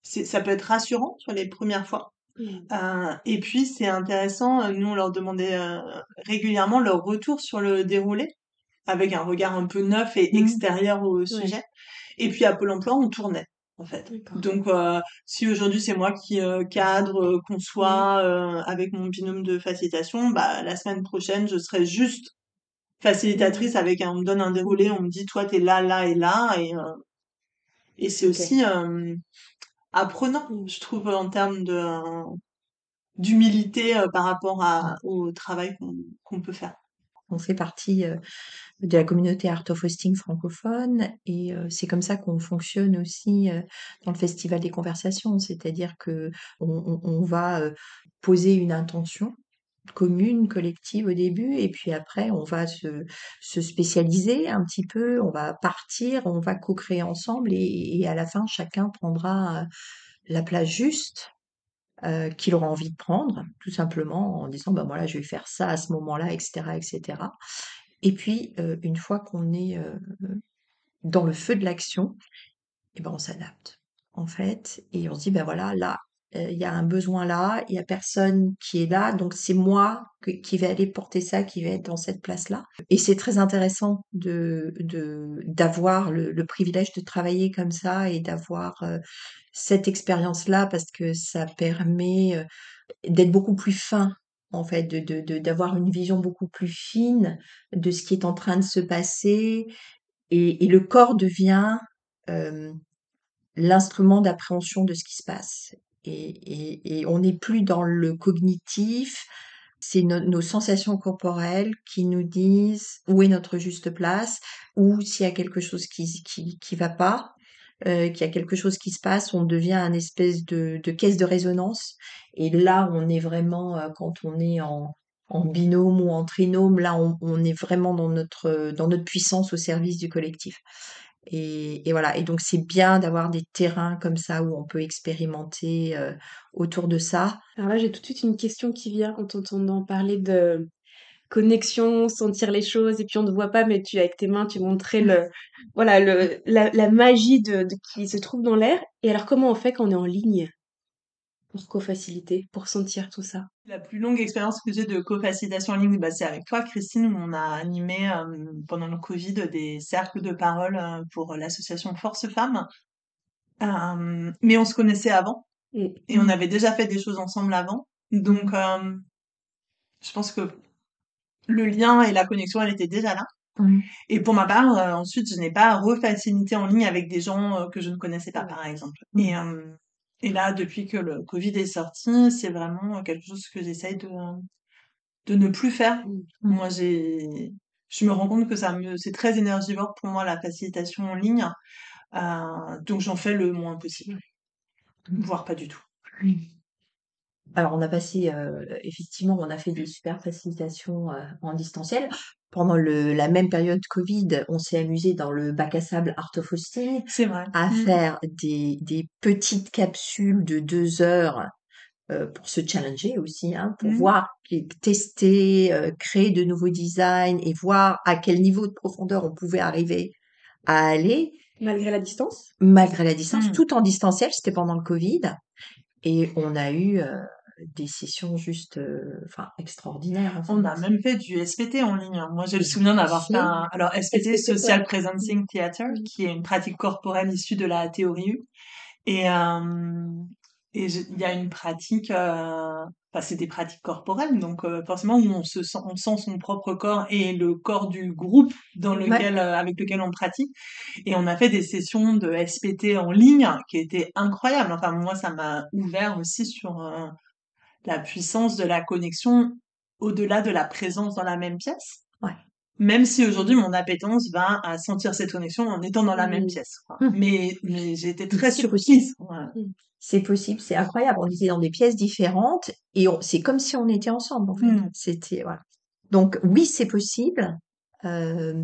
ça peut être rassurant sur les premières fois Mmh. Euh, et puis c'est intéressant, euh, nous on leur demandait euh, régulièrement leur retour sur le déroulé, avec un regard un peu neuf et mmh. extérieur au sujet. Et puis à Pôle Emploi, on tournait en fait. Donc si aujourd'hui c'est moi qui cadre, conçoit mmh. avec mon binôme de facilitation, bah la semaine prochaine je serai juste facilitatrice avec un, on me donne un déroulé, on me dit toi t'es là, là et là et et c'est aussi apprenant, je trouve, en termes de d'humilité euh, par rapport à, au travail qu'on peut faire. On fait partie euh, de la communauté Art of Hosting francophone et euh, c'est comme ça qu'on fonctionne aussi dans le Festival des conversations, c'est-à-dire que on, va poser une intention commune, collective au début, et puis après on va se, se spécialiser un petit peu, on va partir, on va co-créer ensemble, et, à la fin chacun prendra la place juste euh, qu'il aura envie de prendre, tout simplement en disant, ben voilà, je vais faire ça à ce moment-là, etc., etc. Et puis, euh, une fois qu'on est euh, dans le feu de l'action, eh ben, on s'adapte, en fait, et on se dit, ben voilà, là, il y a un besoin là, il y a personne qui est là, donc c'est moi qui vais aller porter ça, qui vais être dans cette place-là. Et c'est très intéressant de d'avoir le, privilège de travailler comme ça et d'avoir euh, cette expérience-là parce que ça permet euh, d'être beaucoup plus fin en fait, de d'avoir une vision beaucoup plus fine de ce qui est en train de se passer et le corps devient l'instrument d'appréhension de ce qui se passe et, on n'est plus dans le cognitif. C'est nos sensations corporelles qui nous disent où est notre juste place, ou s'il y a quelque chose qui qui, va pas, euh, qu'il y a quelque chose qui se passe, on devient un espèce de, de caisse de résonance. Et là, on est vraiment euh, quand on est en, en binôme ou en trinôme, là, on, on, est vraiment dans notre dans notre puissance au service du collectif. Et, voilà. Et donc, c'est bien d'avoir des terrains comme ça où on peut expérimenter euh, autour de ça. Alors là, j'ai tout de suite une question qui vient en t'entendant parler de connexion, sentir les choses, et puis on ne voit pas, mais tu, avec tes mains, tu montrais le, (laughs) voilà, le, la, magie de, qui se trouve dans l'air. Et alors, comment on fait quand on est en ligne? Pour co-faciliter, pour sentir tout ça La plus longue expérience que j'ai de co-facilitation en ligne, bah, c'est avec toi, Christine, où on a animé euh, pendant le Covid des cercles de parole euh, pour l'association Force Femmes. Euh, mais on se connaissait avant et on avait déjà fait des choses ensemble avant. Donc, je pense que le lien et la connexion, elle était déjà là. Et pour ma part, ensuite, je n'ai pas refacilité en ligne avec des gens que je ne connaissais pas, par exemple. Et, et là, depuis que le Covid est sorti, c'est vraiment quelque chose que j'essaye de, de ne plus faire. Mmh. Moi, j'ai, je me rends compte que ça me, c'est très énergivore pour moi, la facilitation en ligne. Euh, donc, j'en fais le moins possible. Voire pas du tout. Alors, on a passé, euh, effectivement, on a fait des super facilitations euh, en distanciel pendant le, la même période Covid, on s'est amusé dans le bac à sable Art of Hosting à mmh. faire des, des, petites capsules de deux heures euh, pour se challenger aussi, hein, pour mmh. voir, tester, euh, créer de nouveaux designs et voir à quel niveau de profondeur on pouvait arriver à aller. Malgré la distance? Malgré la distance, mmh. tout en distanciel, c'était pendant le Covid. Et on a eu euh, des sessions juste euh, enfin extraordinaires. On a même fait du SPT en ligne. Moi, j'ai le souvenir d'avoir fait un alors SPT Social Presencing Theater qui est une pratique corporelle issue de la théorie U. Et euh, et il y a une pratique euh, enfin c'est des pratiques corporelles donc forcément où on se sent on sent son propre corps et le corps du groupe dans lequel avec lequel on pratique. Et on a fait des sessions de SPT en ligne qui étaient incroyables. Enfin moi ça m'a ouvert aussi sur la puissance de la connexion au-delà de la présence dans la même pièce. Ouais. Même si aujourd'hui mon appétence va à sentir cette connexion en étant dans la même mmh. pièce. Mmh. Mais, mais j'ai été très surprise. Mmh. C'est possible, c'est incroyable. On était dans des pièces différentes et c'est comme si on était ensemble. En fait. C'était voilà. Donc oui, c'est possible. Euh,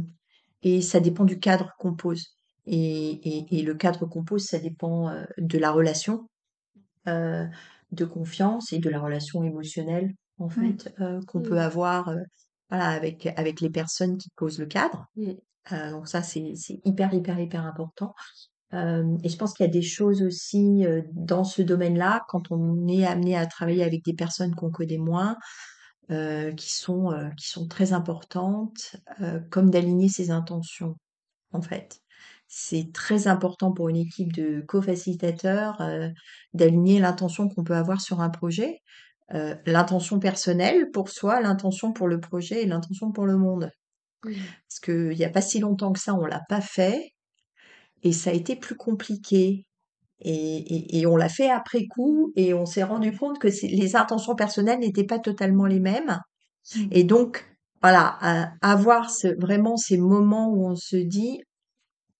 et ça dépend du cadre qu'on pose. Et, et, et, le cadre qu'on pose, ça dépend euh, de la relation. Euh, de confiance et de la relation émotionnelle en fait euh, qu'on peut avoir euh, voilà avec avec les personnes qui posent le cadre. Euh, donc ça c'est c'est hyper hyper hyper important. Et je pense qu'il y a des choses aussi dans ce domaine-là quand on est amené à travailler avec des personnes qu'on connaît moins qui sont qui sont très importantes comme d'aligner ses intentions en fait c'est très important pour une équipe de co-facilitateurs euh, d'aligner l'intention qu'on peut avoir sur un projet, euh, l'intention personnelle pour soi, l'intention pour le projet et l'intention pour le monde. Parce qu'il n'y a pas si longtemps que ça, on l'a pas fait et ça a été plus compliqué. Et, on l'a fait après coup et on s'est rendu compte que les intentions personnelles n'étaient pas totalement les mêmes. Et donc, voilà, avoir vraiment ces moments où on se dit,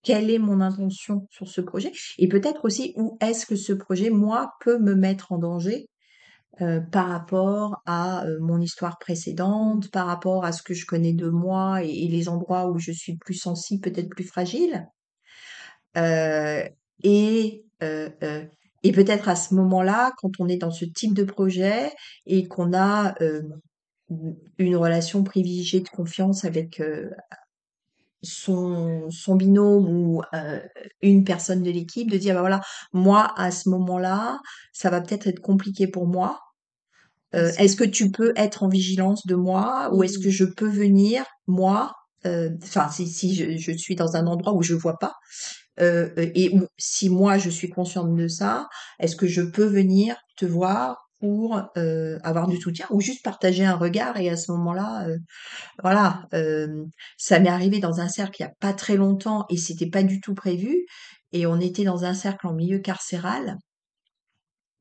quelle est mon intention sur ce projet et peut-être aussi où est-ce que ce projet, moi, peut me mettre en danger euh, par rapport à euh, mon histoire précédente, par rapport à ce que je connais de moi et, les endroits où je suis plus sensible, peut-être plus fragile. Euh, et et peut-être à ce moment-là, quand on est dans ce type de projet et qu'on a une relation privilégiée de confiance avec son, son binôme ou euh, une personne de l'équipe de dire, bah voilà, moi, à ce moment-là, ça va peut-être être compliqué pour moi. Euh, est-ce que tu peux être en vigilance de moi ou est-ce que je peux venir, moi, euh, enfin, si, si je, je, suis dans un endroit où je vois pas, euh, et où, si moi je suis consciente de ça, est-ce que je peux venir te voir pour euh, avoir du soutien ou juste partager un regard et à ce moment-là, euh, voilà, euh, ça m'est arrivé dans un cercle il y a pas très longtemps et c'était pas du tout prévu et on était dans un cercle en milieu carcéral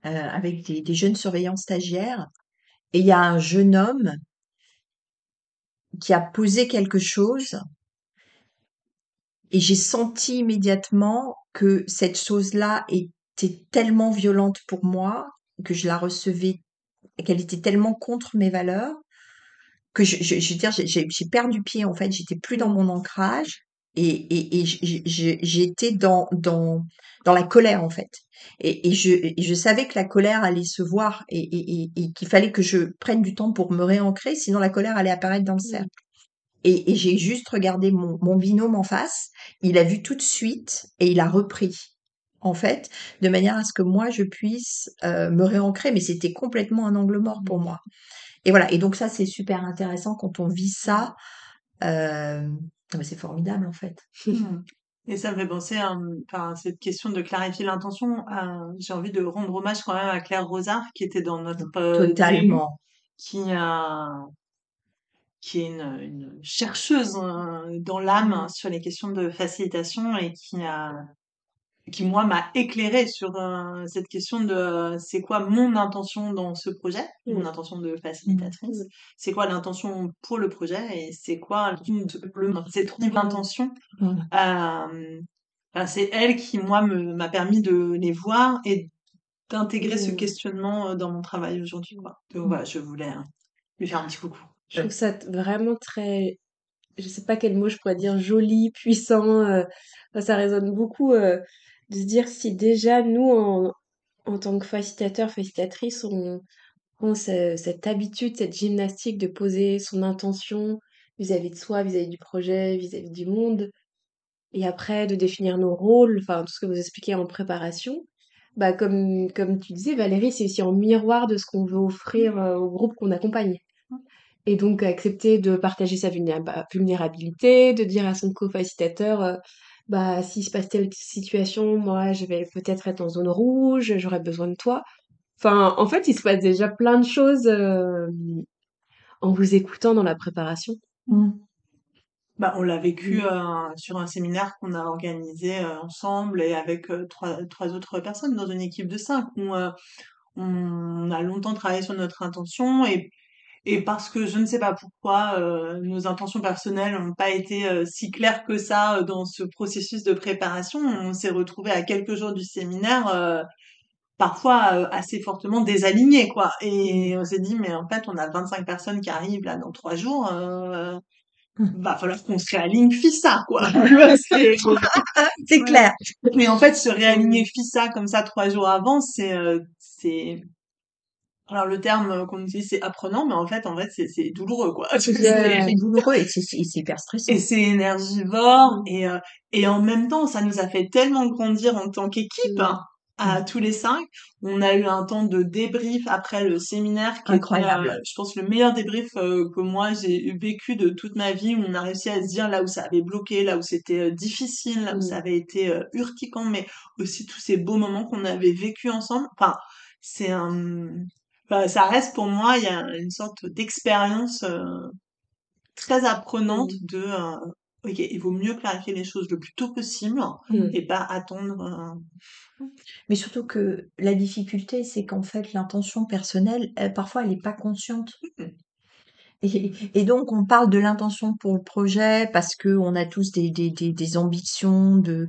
avec des, des jeunes surveillants stagiaires et il y a un jeune homme qui a posé quelque chose et j'ai senti immédiatement que cette chose-là était tellement violente pour moi que je la recevais, qu'elle était tellement contre mes valeurs que je, je, je veux dire, j'ai perdu pied en fait. J'étais plus dans mon ancrage et, et, et j'étais dans dans dans la colère en fait. Et, et, je, savais que la colère allait se voir et, qu'il fallait que je prenne du temps pour me réancrer, sinon la colère allait apparaître dans le cercle. Et, et j'ai juste regardé mon, mon binôme en face, il a vu tout de suite et il a repris en fait, de manière à ce que moi je puisse euh, me réancrer, mais c'était complètement un angle mort pour moi. Et voilà, et donc ça c'est super intéressant quand on vit ça, euh, c'est formidable en fait. Mmh. (laughs) Et ça me fait penser à, enfin, cette question de clarifier l'intention. J'ai envie de rendre hommage quand même à Claire Rosard qui était dans notre euh, totalement, qui a qui est une, une chercheuse hein, dans l'âme sur les questions de facilitation et qui a qui moi m'a éclairé sur euh, cette question de euh, c'est quoi mon intention dans ce projet, mon mmh. intention de facilitatrice, mmh. c'est quoi l'intention pour le projet et c'est quoi le, cette triple intention. Mmh. Euh, c'est elle qui moi m'a permis de les voir et d'intégrer ce questionnement euh, dans mon travail aujourd'hui. Donc voilà, je voulais lui faire un petit coucou. Je trouve ça vraiment très, je sais pas quel mot je pourrais dire, joli, puissant. ça résonne beaucoup de se dire si déjà nous, en, en tant que facilitateurs, facilitatrices, on, on cette habitude, cette gymnastique de poser son intention vis-à-vis de soi, vis-à-vis du projet, vis-à-vis du monde, et après de définir nos rôles, enfin tout ce que vous expliquez en préparation, bah comme, comme tu disais Valérie, c'est aussi en miroir de ce qu'on veut offrir euh, au groupe qu'on accompagne. Et donc accepter de partager sa vulnérabilité, de dire à son co-facilitateur, euh, bah s'il se passe telle situation, moi je vais peut-être être en zone rouge, j'aurais besoin de toi. Enfin, en fait, il se passe déjà plein de choses euh, en vous écoutant dans la préparation. Mmh. Bah, on l'a vécu mmh. euh, sur un séminaire qu'on a organisé euh, ensemble et avec trois, trois autres personnes dans une équipe de cinq où on a longtemps travaillé sur notre intention et et parce que je ne sais pas pourquoi euh, nos intentions personnelles n'ont pas été euh, si claires que ça euh, dans ce processus de préparation, on s'est retrouvé à quelques jours du séminaire euh, parfois assez fortement désalignés quoi. Et on s'est dit mais en fait on a 25 personnes qui arrivent là dans trois jours. Euh, (laughs) va falloir qu'on se réaligne FISA, quoi. (laughs) (laughs) c'est clair. Mais en fait, se réaligner FISA comme ça trois jours avant, c'est, c'est, alors le terme qu'on utilise c'est apprenant, mais en fait en fait c'est douloureux quoi. C'est (laughs) douloureux et c'est hyper stressant. Et c'est énergivore et euh, et en même temps ça nous a fait tellement grandir en tant qu'équipe. Mmh. à mmh. tous les cinq, on a eu un temps de débrief après le séminaire qui incroyable. Euh, je pense le meilleur débrief euh, que moi j'ai vécu de toute ma vie où on a réussi à se dire là où ça avait bloqué, là où c'était difficile, là où ça avait été urticant, mais aussi tous ces beaux moments qu'on avait vécu ensemble. Enfin, c'est un bah, ça reste pour moi, il y a une sorte d'expérience euh, très apprenante mmh. de euh, ok, il vaut mieux clarifier les choses le plus tôt possible mmh. et pas attendre. Euh, Mais surtout que la difficulté, c'est qu'en fait, l'intention personnelle, parfois, elle n'est pas consciente. Mmh. Et, donc, on parle de l'intention pour le projet parce que on a tous des, des, des, ambitions de,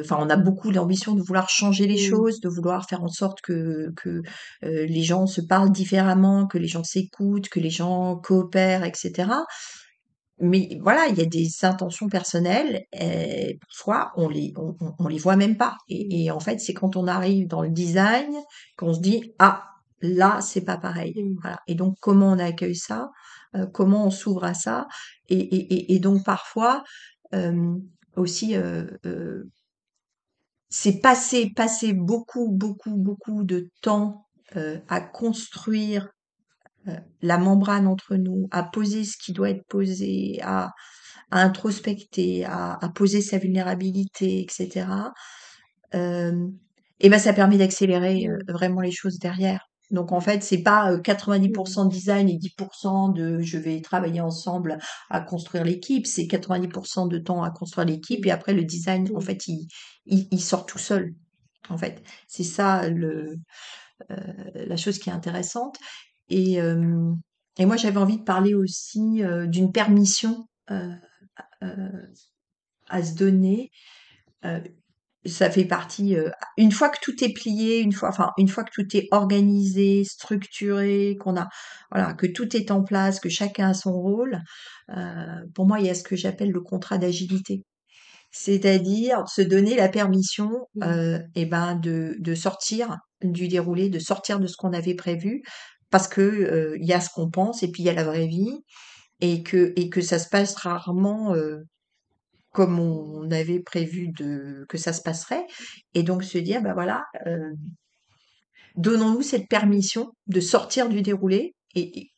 enfin, on a beaucoup d'ambitions de vouloir changer les choses, de vouloir faire en sorte que, que euh, les gens se parlent différemment, que les gens s'écoutent, que les gens coopèrent, etc. Mais voilà, il y a des intentions personnelles, et parfois on les, on, on les voit même pas. Et, et en fait, c'est quand on arrive dans le design qu'on se dit ah là c'est pas pareil. Voilà. Et donc comment on accueille ça euh, comment on s'ouvre à ça. Et, et, et, donc parfois, euh, aussi, euh, c'est passer, passer beaucoup, beaucoup, beaucoup de temps euh, à construire euh, la membrane entre nous, à poser ce qui doit être posé, à, introspecter, à, à poser sa vulnérabilité, etc. Euh, et ben ça permet d'accélérer vraiment les choses derrière. Donc en fait, c'est pas euh, 90% de design et 10% de je vais travailler ensemble à construire l'équipe, c'est 90% de temps à construire l'équipe et après le design en fait il, il, il sort tout seul. En fait, c'est ça le euh, la chose qui est intéressante. Et euh, et moi j'avais envie de parler aussi euh, d'une permission euh, euh, à se donner euh, ça fait partie euh, une fois que tout est plié une fois enfin une fois que tout est organisé structuré qu'on a voilà que tout est en place que chacun a son rôle euh, pour moi il y a ce que j'appelle le contrat d'agilité. C'est-à-dire se donner la permission euh, et ben de de sortir du déroulé de sortir de ce qu'on avait prévu parce que euh, il y a ce qu'on pense et puis il y a la vraie vie et que et que ça se passe rarement euh, comme on avait prévu que ça se passerait et donc se dire ben voilà euh, donnons-nous cette permission de sortir du déroulé et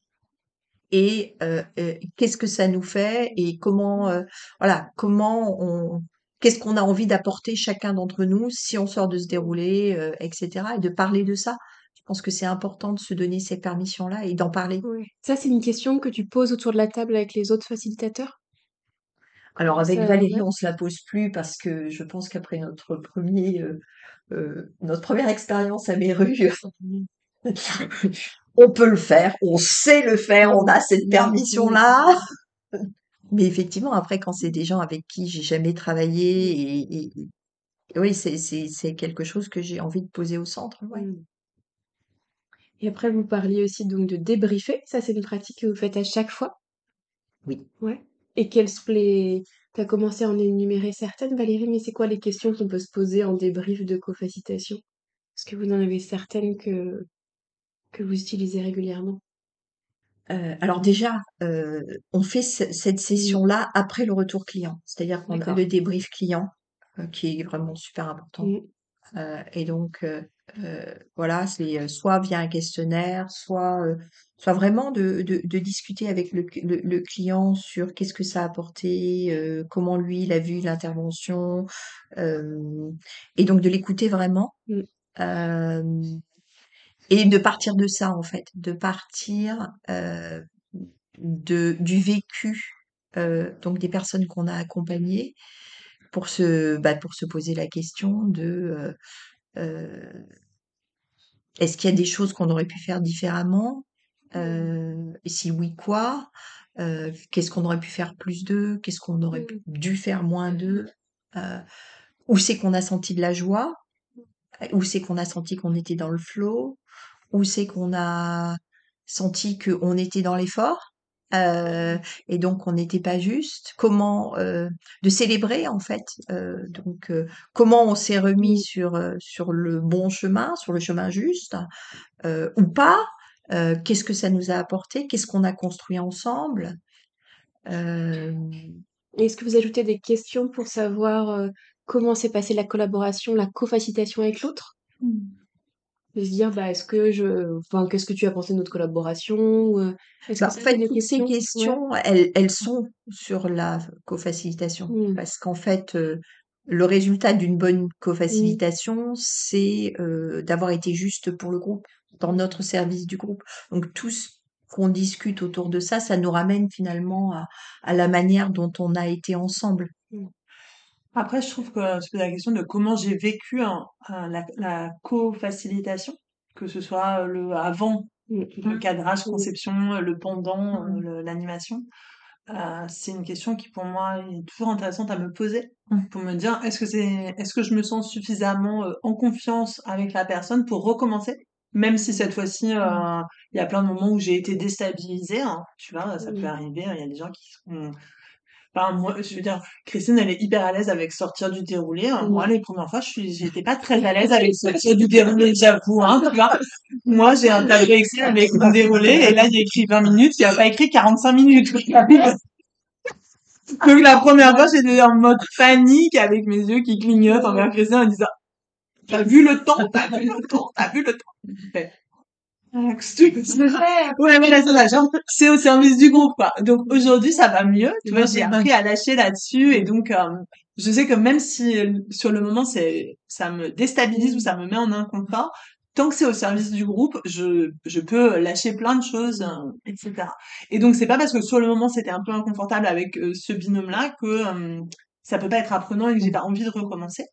et euh, euh, qu'est-ce que ça nous fait et comment voilà comment on qu'est-ce qu'on a envie d'apporter chacun d'entre nous si on sort de ce déroulé etc et de parler de ça je pense que c'est important de se donner ces permissions là et d'en parler. Ça, c'est une question que tu poses autour de la table avec les autres facilitateurs? Alors avec Valérie, on se la pose plus parce que je pense qu'après notre premier, euh, euh, notre première expérience à Méru, (laughs) on peut le faire, on sait le faire, on a cette permission-là. (laughs) Mais effectivement, après, quand c'est des gens avec qui j'ai jamais travaillé, et, et- et oui, c'est quelque chose que j'ai envie de poser au centre. ouais. Et après, vous parliez aussi donc de débriefer. Ça, c'est une pratique que vous faites à chaque fois? Oui. Ouais. Et quelles sont les... T'as commencé à en énumérer certaines, Valérie, mais c'est quoi les questions qu'on peut se poser en débrief de co-facilitation? Est-ce que vous en avez certaines que, que vous utilisez régulièrement? Euh, alors déjà, euh, on fait ce- cette session-là après le retour client, c'est-à-dire qu'on a le débrief client euh, qui est vraiment super important. Mm. Et donc, euh, voilà, c'est euh, soit via un questionnaire, soit, euh, soit vraiment de, de, de discuter avec le, le, le client sur qu'est-ce que ça a apporté, euh, comment lui il a vu l'intervention, euh, et donc de l'écouter vraiment. Mm. Euh, et de partir de ça en fait, de partir euh, de du vécu euh, donc des personnes qu'on a accompagnées pour se bah, pour se poser la question de est-ce qu'il y a des choses qu'on aurait pu faire différemment? Euh, et si oui quoi? Euh, qu'est-ce qu'on aurait pu faire plus d'eux? Qu'est-ce qu'on aurait pu- dû faire moins d'eux? Euh, où c'est qu'on a senti de la joie? Où c'est qu'on a senti qu'on était dans le flow? Où c'est qu'on a senti qu'on était dans l'effort? Euh, et donc on n'était pas juste. Comment euh, de célébrer en fait. euh, donc comment on s'est remis sur sur le bon chemin, sur le chemin juste ou pas. Qu'est-ce que ça nous a apporté Qu'est-ce qu'on a construit ensemble Est-ce que vous ajoutez des questions pour savoir comment s'est passée la collaboration, la co-facilitation avec l'autre? De se dire, bah, est-ce que je... Enfin, qu'est-ce que tu as pensé de notre collaboration? euh, Est-ce Bah, que en fait, toutes ces questions? Ouais. elles, elles sont sur la co-facilitation. Mm. Parce qu'en fait, euh, le résultat d'une bonne Mm. co-facilitation, c'est euh, d'avoir été juste pour le groupe, dans notre service du groupe. Donc, tout ce qu'on discute autour de ça, ça nous ramène finalement à, à la manière dont on a été ensemble. Après, je trouve que se poser la question de comment j'ai vécu un- la, la co-facilitation, que ce soit le avant, Mm. le cadrage, Mm. conception, le pendant, euh, le- l'animation, euh, c'est une question qui pour moi est toujours intéressante à me poser pour me dire est-ce que c'est, est-ce que je me sens suffisamment euh, en confiance avec la personne pour recommencer, même si cette fois-ci euh, il y a plein de moments où j'ai été déstabilisée, hein, tu vois, ça peut arriver, il y a des gens qui sont Enfin, moi, je veux dire, Christine, elle est hyper à l'aise avec sortir du déroulé. hein. Moi, les premières fois, je suis, j'étais pas très à l'aise (laughs) avec sortir du déroulé, j'avoue, hein, tu vois. Moi, j'ai un tableau Excel avec mon déroulé, et là, il y a écrit 20 minutes, il n'y a pas écrit 45 minutes. (laughs) Donc la première fois, j'étais en mode panique avec mes yeux qui clignotent envers Christian en disant T'as vu le temps, t'as vu le temps, t'as vu le temps. Ah, Ouais, voilà, c'est ça. Genre, c'est au service du groupe, quoi. Donc aujourd'hui, ça va mieux. Tu vois, j'ai appris à lâcher là-dessus et donc euh, je sais que même si euh, sur le moment c'est ça me déstabilise ou ça me met en inconfort, tant que c'est au service du groupe, je, je peux lâcher plein de choses, euh, etc. Et donc, c'est pas parce que sur le moment, c'était un peu inconfortable avec euh, ce binôme-là que ça peut pas être apprenant et que j'ai pas envie de recommencer.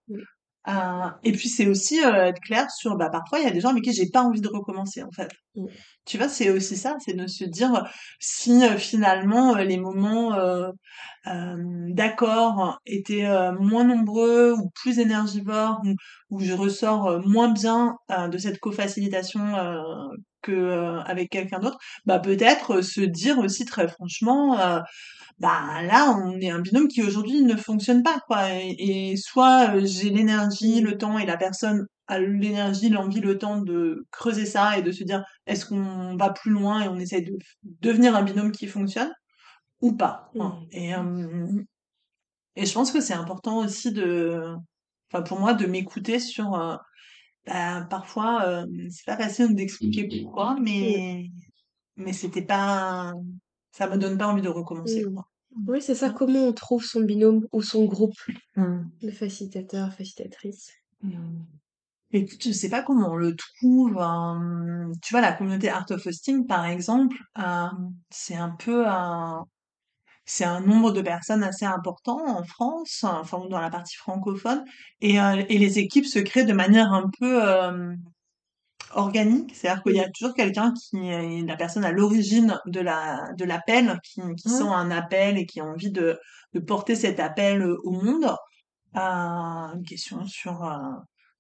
Euh, et puis, c'est aussi être clair sur, bah, parfois, il y a des gens avec qui j'ai pas envie de recommencer, en fait. Tu vois, c'est aussi ça, c'est de se dire si finalement les moments d'accord étaient moins nombreux ou plus énergivores ou je ressors moins bien de cette co-facilitation que avec quelqu'un d'autre, bah peut-être se dire aussi très franchement bah là on est un binôme qui aujourd'hui ne fonctionne pas quoi et, et soit j'ai l'énergie, le temps et la personne a l'énergie, l'envie, le temps de creuser ça et de se dire est-ce qu'on va plus loin et on essaie de devenir un binôme qui fonctionne ou pas. hein. Et, et je pense que c'est important aussi de, enfin pour moi, de m'écouter sur, euh, bah, parfois, euh, c'est pas facile d'expliquer pourquoi, mais, mais c'était pas, ça me donne pas envie de recommencer, Mm. quoi. Oui, c'est ça. Comment on trouve son binôme ou son groupe? De facilitateurs, facilitatrices Écoute, je sais pas comment on le trouve. euh, tu vois, la communauté Art of Hosting, par exemple, euh, c'est un peu un, c'est un nombre de personnes assez important en France, enfin dans la partie francophone, et, euh, et les équipes se créent de manière un peu euh, organique, c'est-à-dire qu'il y a toujours quelqu'un qui est la personne à l'origine de la de l'appel, qui, qui sent un appel et qui a envie de, de porter cet appel au monde. Euh, une question sur euh,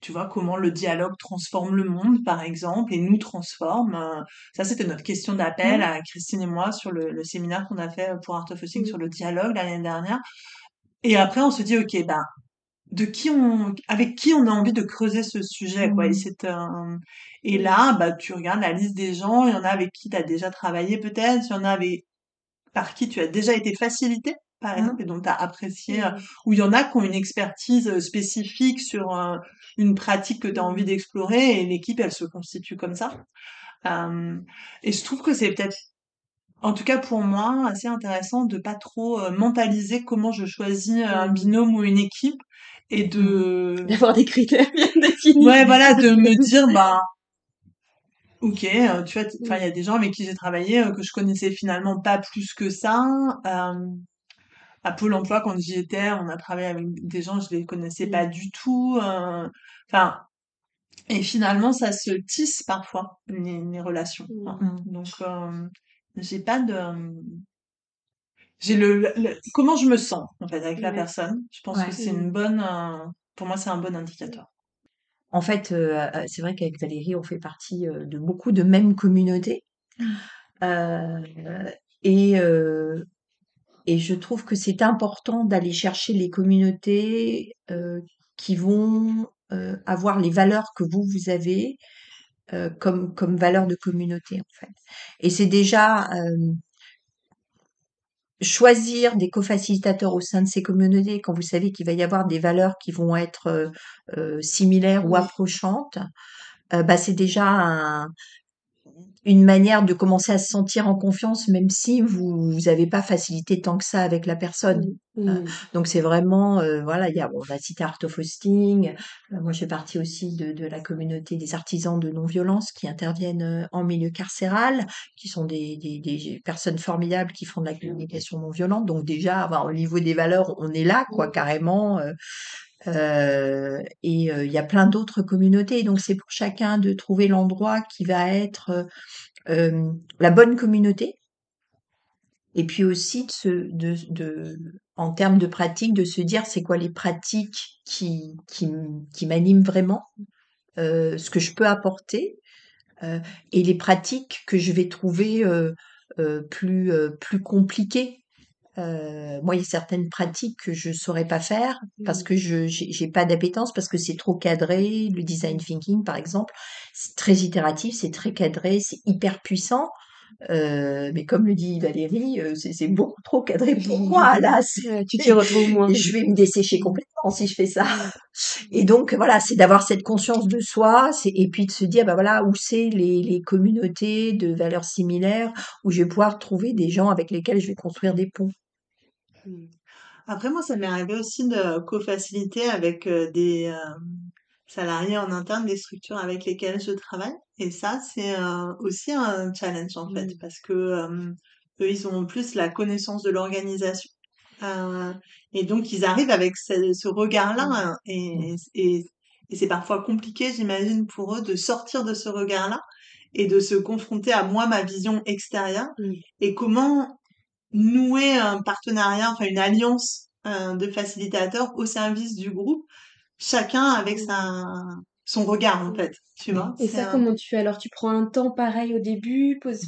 tu vois comment le dialogue transforme le monde par exemple et nous transforme. Euh, ça c'était notre question d'appel à Christine et moi sur le, le séminaire qu'on a fait pour Art of Hosting sur le dialogue l'année dernière. Et après on se dit ok bah de qui on avec qui on a envie de creuser ce sujet quoi et Mhm. c'est un et là bah tu regardes la liste des gens il y en a avec qui tu as déjà travaillé peut-être il y en a avec par qui tu as déjà été facilité par Mhm. exemple et dont tu as apprécié euh, ou il y en a qui ont une expertise euh, spécifique sur euh, une pratique que tu as envie d'explorer et l'équipe elle se constitue comme ça Euh, et je trouve que c'est peut-être en tout cas pour moi assez intéressant de pas trop euh, mentaliser comment je choisis un Mm. binôme ou une équipe et de D'avoir des critères bien (laughs) définis. ouais voilà de (laughs) me dire bah ok euh, tu vois enfin il y a des gens avec qui j'ai travaillé euh, que je connaissais finalement pas plus que ça euh, à Pôle emploi quand j'y étais on a travaillé avec des gens je les connaissais pas Mm. du tout euh, enfin et finalement ça se tisse parfois les, les relations Mm. Donc euh, j'ai pas de j'ai le, le- comment je me sens en fait avec la personne je pense Ouais. que c'est une bonne euh, pour moi c'est un bon indicateur En fait, euh, euh, c'est vrai qu'avec Valérie, on fait partie euh, de beaucoup de mêmes communautés. Euh, et, et je trouve que c'est important d'aller chercher les communautés qui vont avoir les valeurs que vous, vous avez comme, comme valeurs de communauté, en fait. Et c'est déjà choisir des co-facilitateurs au sein de ces communautés quand vous savez qu'il va y avoir des valeurs qui vont être euh, euh, similaires ou approchantes, euh, bah, c'est déjà un, une manière de commencer à se sentir en confiance, même si vous vous avez pas facilité tant que ça avec la personne. Mm. Euh, donc c'est vraiment, euh, voilà, il y a, bon, on a cité Art of Hosting. Euh, moi, je fais partie aussi de, de la communauté des artisans de non-violence qui interviennent euh, en milieu carcéral, qui sont des, des, des personnes formidables qui font de la communication non violente. Donc déjà, bah, au niveau des valeurs, on est là, quoi, carrément. Euh, et euh, il y a plein d'autres communautés. Donc c'est pour chacun de trouver l'endroit qui va être euh, euh, la bonne communauté. Et puis aussi de, se, de, de, en termes de pratique, de se dire c'est quoi les pratiques qui, qui, qui m'animent vraiment, euh, ce que je peux apporter, et les pratiques que je vais trouver plus, plus compliquées. Euh, moi, il y a certaines pratiques que je saurais pas faire parce que je j'ai j'ai pas d'appétence, parce que c'est trop cadré. Le design thinking, par exemple, c'est très itératif, c'est très cadré, c'est hyper puissant. Euh, mais comme le dit Valérie, euh, c'est beaucoup trop cadré pour moi. Là, (laughs) tu t'y retrouves moins. je vais me dessécher complètement si je fais ça. Et donc voilà, c'est d'avoir cette conscience de soi, et puis de se dire bah voilà où c'est les, les communautés de valeurs similaires où je vais pouvoir trouver des gens avec lesquels je vais construire des ponts. Après, moi, ça m'est arrivé aussi de co-faciliter avec euh, des euh, salariés en interne des structures avec lesquelles je travaille. Et ça, c'est euh, aussi un challenge, en fait, Mm. parce que eux, ils ont plus la connaissance de l'organisation. Et donc, ils arrivent avec ce, ce regard-là. hein, et, et, et c'est parfois compliqué, j'imagine, pour eux de sortir de ce regard-là et de se confronter à moi, ma vision extérieure. Et comment nouer un partenariat, enfin une alliance euh, de facilitateurs au service du groupe, chacun avec sa son regard en fait, tu vois. Et ça, un- comment tu fais? Alors? Tu prends un temps pareil au début, pose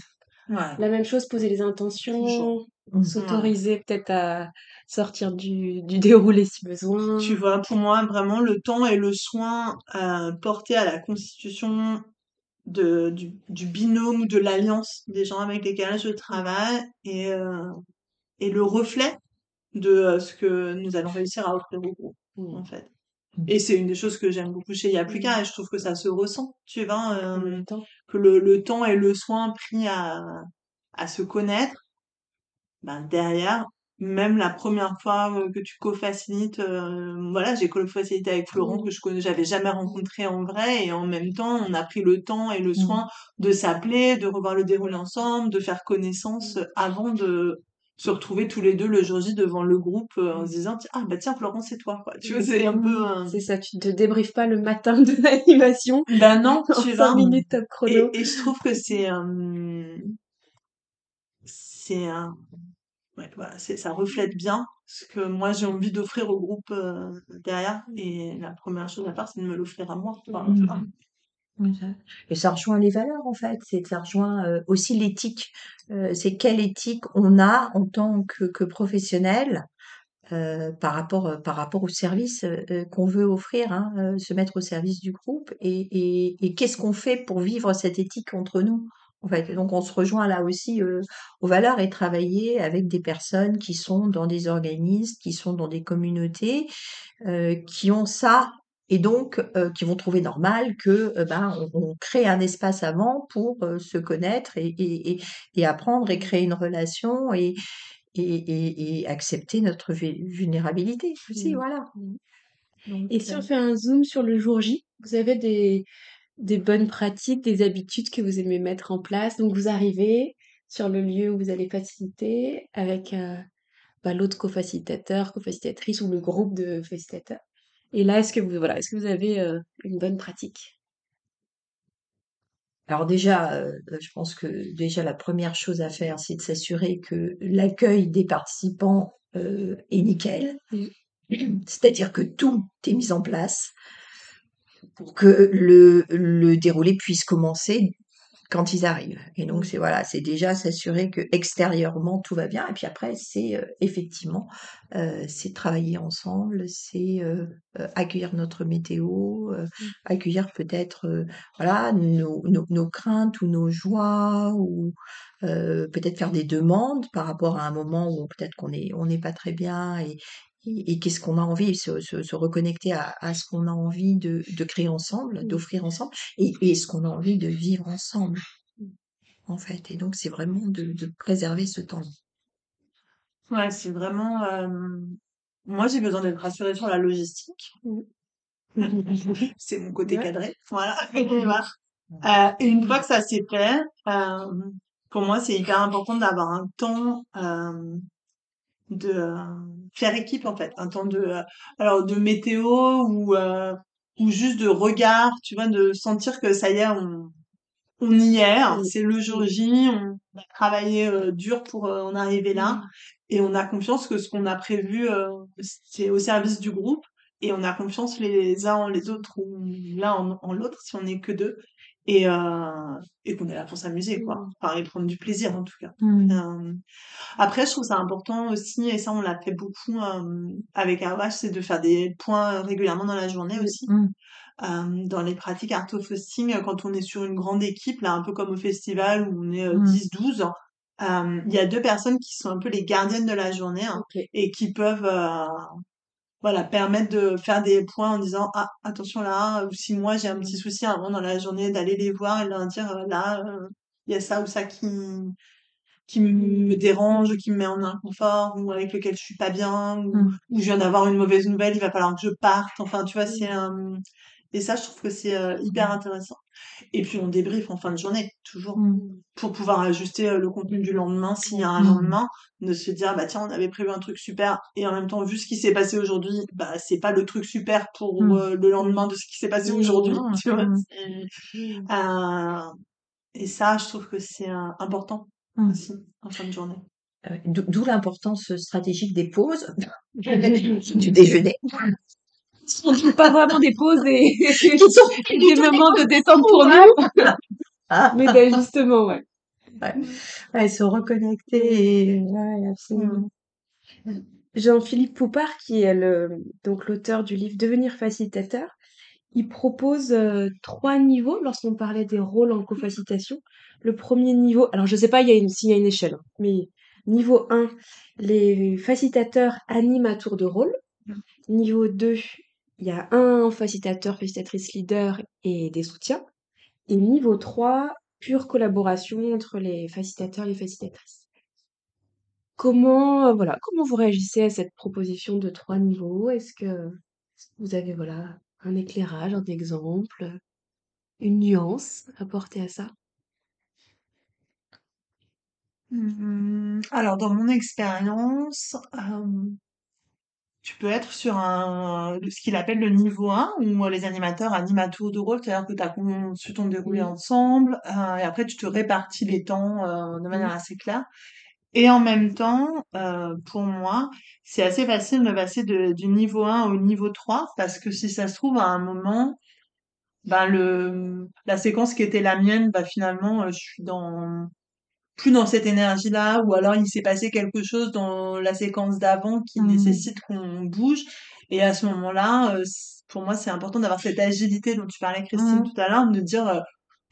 Ouais. la même chose, poser les intentions, s'autoriser peut-être à sortir du, du déroulé si besoin. Tu vois, pour moi, vraiment, le temps et le soin euh, portés à la constitution de, du, du binôme ou de l'alliance des gens avec lesquels je travaille et, euh, et le reflet de euh, ce que nous allons réussir à offrir au groupe, Mm. en fait. Mm. Et c'est une des choses que j'aime beaucoup chez Yapluka et je trouve que ça se ressent, tu vois, En euh, même temps. que le, le temps et le soin pris à, à se connaître, ben derrière, même la première fois que tu co-facilites, euh, voilà, j'ai co-facilité avec Florent Mm. que je connais, j'avais jamais rencontré en vrai et en même temps, on a pris le temps et le Mm. soin de s'appeler, de revoir le déroulé ensemble, de faire connaissance avant de se retrouver tous les deux le jour J devant le groupe euh, en se disant ah bah tiens Florent c'est toi quoi tu vois c'est un peu. C'est ça, tu te débriefes pas le matin de (laughs) l'animation. ben non (laughs) tu 5 vois minutes top chrono. et, et je trouve que c'est c'est un ça reflète bien ce que moi j'ai envie d'offrir au groupe euh, derrière et la première chose à faire c'est de me l'offrir à moi Mm. vois. Et ça rejoint les valeurs en fait, c'est ça rejoint euh, aussi l'éthique. Euh, c'est quelle éthique on a en tant que, que professionnel par rapport par rapport au service qu'on veut offrir, hein, se mettre au service du groupe et, et qu'est-ce qu'on fait pour vivre cette éthique entre nous? En fait, donc on se rejoint là aussi euh, aux valeurs et travailler avec des personnes qui sont dans des organismes, qui sont dans des communautés, euh, qui ont ça et donc euh, qui vont trouver normal que ben on, on crée un espace avant pour se connaître et, et, et, et apprendre et créer une relation et accepter notre vu- vulnérabilité aussi, Mm. voilà. Mm. Donc, Et si on fait un zoom sur le jour J, vous avez des, des bonnes pratiques, des habitudes que vous aimez mettre en place. Donc vous arrivez sur le lieu où vous allez faciliter avec euh, bah, l'autre co-facilitateur, co-facilitatrice ou le groupe de facilitateurs. Et là, est-ce que vous, voilà, est-ce que vous avez euh, une bonne pratique? Alors déjà, euh, je pense que déjà la première chose à faire, c'est de s'assurer que l'accueil des participants est nickel. C'est-à-dire que tout est mis en place pour que le, le déroulé puisse commencer quand ils arrivent. Et donc c'est voilà, c'est déjà s'assurer que extérieurement tout va bien. Et puis après, c'est euh, effectivement, euh, c'est travailler ensemble, c'est euh, accueillir notre météo, euh, accueillir peut-être voilà nos, nos, nos craintes ou nos joies ou peut-être faire des demandes par rapport à un moment où peut-être qu'on est on n'est pas très bien et et, et qu'est-ce qu'on a envie, se, se, se reconnecter à, à ce qu'on a envie de, de créer ensemble, Mm. d'offrir ensemble, et, et ce qu'on a envie de vivre ensemble, en fait. Et donc, c'est vraiment de, de préserver ce temps. ouais c'est vraiment euh, moi j'ai besoin d'être rassurée sur la logistique (laughs) c'est mon côté Ouais. cadré voilà (laughs) Et. Euh, et une fois que ça s'est fait, euh, pour moi, c'est hyper important d'avoir un temps de euh, faire équipe en fait, un temps de euh, alors de météo ou euh, ou juste de regard, tu vois, de sentir que ça y est, on on y est, hein, c'est le jour J, on a travaillé euh, dur pour euh, en arriver là et on a confiance que ce qu'on a prévu euh, c'est au service du groupe et on a confiance les uns en les autres ou l'un en, en l'autre si on n'est que deux et, euh, et qu'on est là pour s'amuser, quoi. Mmh. Enfin, et prendre du plaisir, en tout cas. Mmh. Euh, après, je trouve ça important aussi, et ça, on l'a fait beaucoup euh, avec Arwash, c'est de faire des points régulièrement dans la journée aussi. Mmh. Euh, dans les pratiques art of hosting, quand on est sur une grande équipe, là, un peu comme au festival où on est euh, Mmh. 10-12, euh, il y a deux personnes qui sont un peu les gardiennes de la journée hein, et qui peuvent euh, voilà, permettre de faire des points en disant ah attention là ou si moi j'ai un petit souci avant dans la journée d'aller les voir et leur dire euh, là euh, il y a ça ou ça qui qui me dérange, qui me met en inconfort ou avec lequel je suis pas bien ou, Mmh. ou je viens d'avoir une mauvaise nouvelle, il va falloir que je parte. Enfin, tu vois, c'est un et ça je trouve que c'est euh, hyper intéressant. Et puis on débriefe en fin de journée toujours Mmh. pour pouvoir ajuster euh, le contenu du lendemain s'il y a un Mmh. lendemain de se dire bah tiens on avait prévu un truc super et en même temps vu ce qui s'est passé aujourd'hui bah c'est pas le truc super pour Mmh. euh, le lendemain de ce qui s'est passé Mmh. aujourd'hui Mmh. tu vois Mmh. c'est- Mmh. euh, et ça je trouve que c'est euh, important Mmh. aussi en fin de journée d'o- D'où l'importance stratégique des pauses, (laughs) (laughs) du déjeuner. Pas vraiment des pauses et, (laughs) et des moments de détente pour nous, Ah, (laughs) mais d'ajustement, ouais. ouais, se reconnecter. Et... Ouais, absolument. Jean-Philippe Poupard, qui est le, donc l'auteur du livre Devenir facilitateur, il propose euh, trois niveaux lorsqu'on parlait des rôles en co-facilitation. Le premier niveau, alors je sais pas s'il y a une échelle, hein, mais niveau 1, les facilitateurs animent à tour de rôle. Niveau 2, il y a un facilitateur, facilitatrice leader et des soutiens. Et niveau 3, pure collaboration entre les facilitateurs et les facilitatrices. Comment, euh, voilà, comment vous réagissez à cette proposition de trois niveaux? Est-ce que vous avez, voilà, un éclairage, un exemple, une nuance apportée à ça? Hum, Alors, dans mon expérience, euh, tu peux être sur un, ce qu'il appelle le niveau 1, où les animateurs animent à tour de rôle, c'est-à-dire que tu as conçu ton déroulé ensemble, euh, et après tu te répartis les temps euh, de manière assez claire. Et en même temps, euh, pour moi, c'est assez facile de passer de, du niveau 1 au niveau 3, parce que si ça se trouve, à un moment, ben le, la séquence qui était la mienne, bah finalement, euh, je suis dans plus dans cette énergie-là, ou alors il s'est passé quelque chose dans la séquence d'avant qui Mmh. nécessite qu'on bouge. Et à ce moment-là, euh, pour moi, c'est important d'avoir cette agilité dont tu parlais, Christine, Mmh. tout à l'heure, de dire, euh,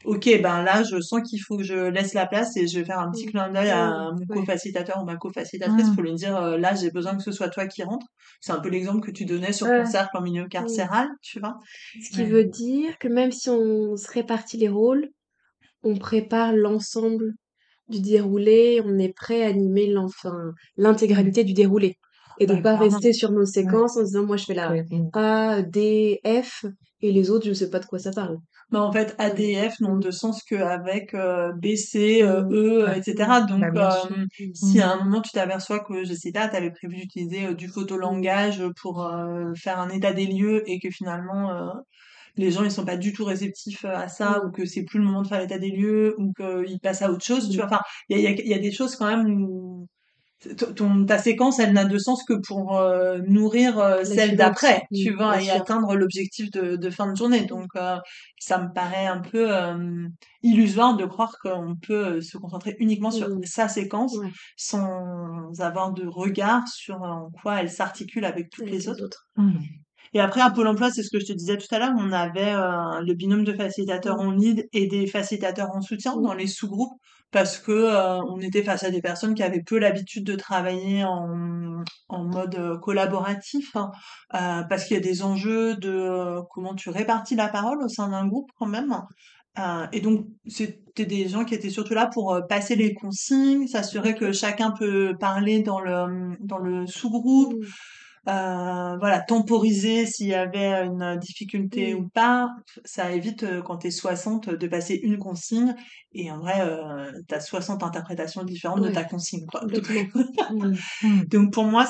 ok, ben là, je sens qu'il faut que je laisse la place et je vais faire un petit Mmh. clin d'œil à mon co-facilitateur ou ma co-facilitatrice Mmh. pour lui dire, euh, là, j'ai besoin que ce soit toi qui rentre. C'est un peu l'exemple que tu donnais sur ton cercle en milieu carcéral, tu vois. Ce qui Ouais. veut dire que même si on se répartit les rôles, on prépare l'ensemble du déroulé, on est prêt à animer l'enfin, l'intégralité du déroulé. Et de Ouais, pas rester sur nos séquences en se disant, moi, je fais la Ouais. A, D, F, et les autres, je sais pas de quoi ça parle. Bah, en fait, ADF n'ont Mmh. de sens qu'avec euh, B, C, euh, Mmh. E, Ouais. etc. Bah, Donc, sûr. euh, si à Mmh. un moment tu t'aperçois que, je sais pas, tu avais prévu d'utiliser euh, du photolangage pour euh, faire un état des lieux et que finalement euh, les gens ils sont pas du tout réceptifs euh, à ça Mmh. ou que c'est plus le moment de faire l'état des lieux ou qu'ils passent à autre chose, tu Mmh. vois. Enfin, il y a, il y, a, il y a des choses quand même où ton, ta séquence, elle n'a de sens que pour euh, nourrir euh, celle d'après, Mmh. tu vois, et sûr. atteindre l'objectif de, de fin de journée. Donc, euh, ça me paraît un peu illusoire de croire qu'on peut se concentrer uniquement sur sa séquence sans avoir de regard sur en quoi elle s'articule avec toutes les les autres. autres. Mmh. Et après, à Pôle emploi, c'est ce que je te disais tout à l'heure, on avait euh, le binôme de facilitateurs en lead et des facilitateurs en soutien dans les sous-groupes parce que euh, on était face à des personnes qui avaient peu l'habitude de travailler en, en mode euh, collaboratif, hein, parce qu'il y a des enjeux de comment tu répartis la parole au sein d'un groupe quand même. Euh, et donc, c'était des gens qui étaient surtout là pour passer les consignes, s'assurer que chacun peut parler dans le, dans le sous-groupe, Mmh. Euh, voilà, temporiser s'il y avait une difficulté Mmh. ou pas. Ça évite, euh, quand t'es 60, de passer une consigne. Et en vrai, euh, t'as 60 interprétations différentes de ta consigne, quoi. Mmh. (laughs) Mmh. (laughs) Donc pour moi,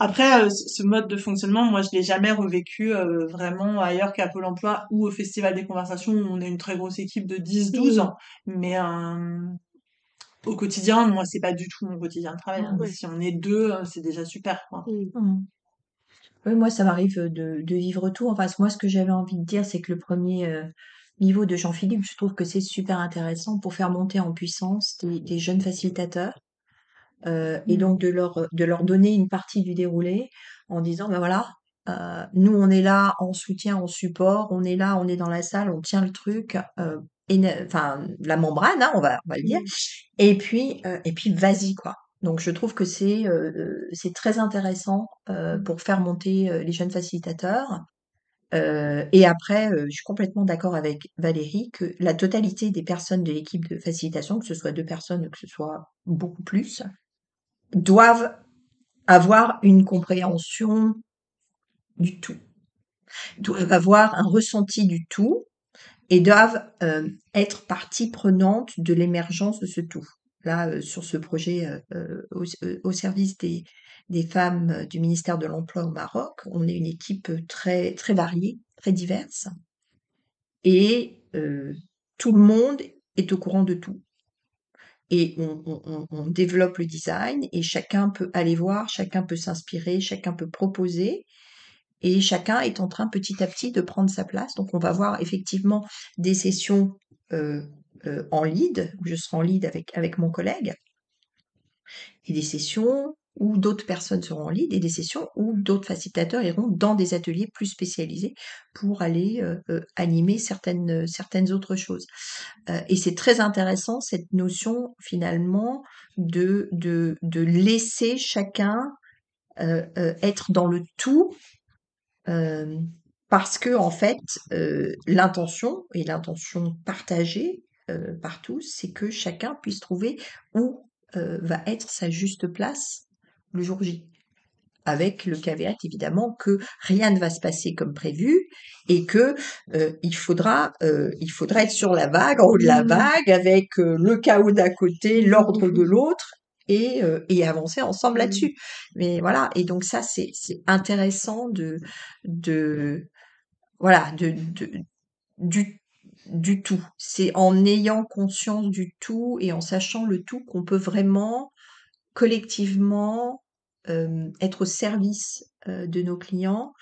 après euh, ce mode de fonctionnement, moi je l'ai jamais revécu euh, vraiment ailleurs qu'à Pôle Emploi ou au Festival des Conversations où on est une très grosse équipe de 10-12 Mmh. ans. Mais au quotidien, moi c'est pas du tout mon quotidien de travail. hein. Mmh. Ouais. Si on est deux, c'est déjà super. Quoi. Mmh. Mmh. Oui, moi, ça m'arrive de, de vivre tout. Enfin, moi, ce que j'avais envie de dire, c'est que le premier, euh, niveau de Jean-Philippe, je trouve que c'est super intéressant pour faire monter en puissance des, des jeunes facilitateurs euh, et Mmh. donc de leur, de leur donner une partie du déroulé en disant, ben voilà, euh, nous on est là en soutien, en support, on est là, on est dans la salle, on tient le truc, enfin la membrane, hein, on va, on va le dire, et puis, et puis vas-y quoi. Donc je trouve que c'est euh, très intéressant euh, pour faire monter euh, les jeunes facilitateurs. Et après, je suis complètement d'accord avec Valérie que la totalité des personnes de l'équipe de facilitation, que ce soit deux personnes ou que ce soit beaucoup plus, doivent avoir une compréhension du tout, doivent avoir un ressenti du tout et doivent être partie prenante de l'émergence de ce tout. Là, euh, sur ce projet euh, euh, au, service des, femmes du ministère de l'Emploi au Maroc, on est une équipe très, très variée, très diverse, et tout le monde est au courant de tout. Et on, développe le design et chacun peut aller voir, chacun peut s'inspirer, chacun peut proposer et chacun est en train petit à petit de prendre sa place. Donc on va voir effectivement des sessions euh, en lead, où je serai en lead avec, avec mon collègue, et des sessions où d'autres personnes seront en lead, et des sessions où d'autres facilitateurs iront dans des ateliers plus spécialisés pour aller euh, euh, animer certaines, certaines autres choses. Et c'est très intéressant cette notion finalement de, de, de laisser chacun être dans le tout parce que en fait l'intention et l'intention partagée euh, par tous c'est que chacun puisse trouver où euh, va être sa juste place le jour J avec le caveat évidemment que rien ne va se passer comme prévu et que euh, il faudra euh, il faudra être sur la vague en haut de la Mmh. vague avec le chaos d'un côté l'ordre de (laughs) l'autre et, euh, et avancer ensemble Mmh. là-dessus mais voilà et donc ça c'est c'est intéressant de de voilà de, de du du tout c'est en ayant conscience du tout et en sachant le tout qu'on peut vraiment collectivement euh, être au service euh, de nos clients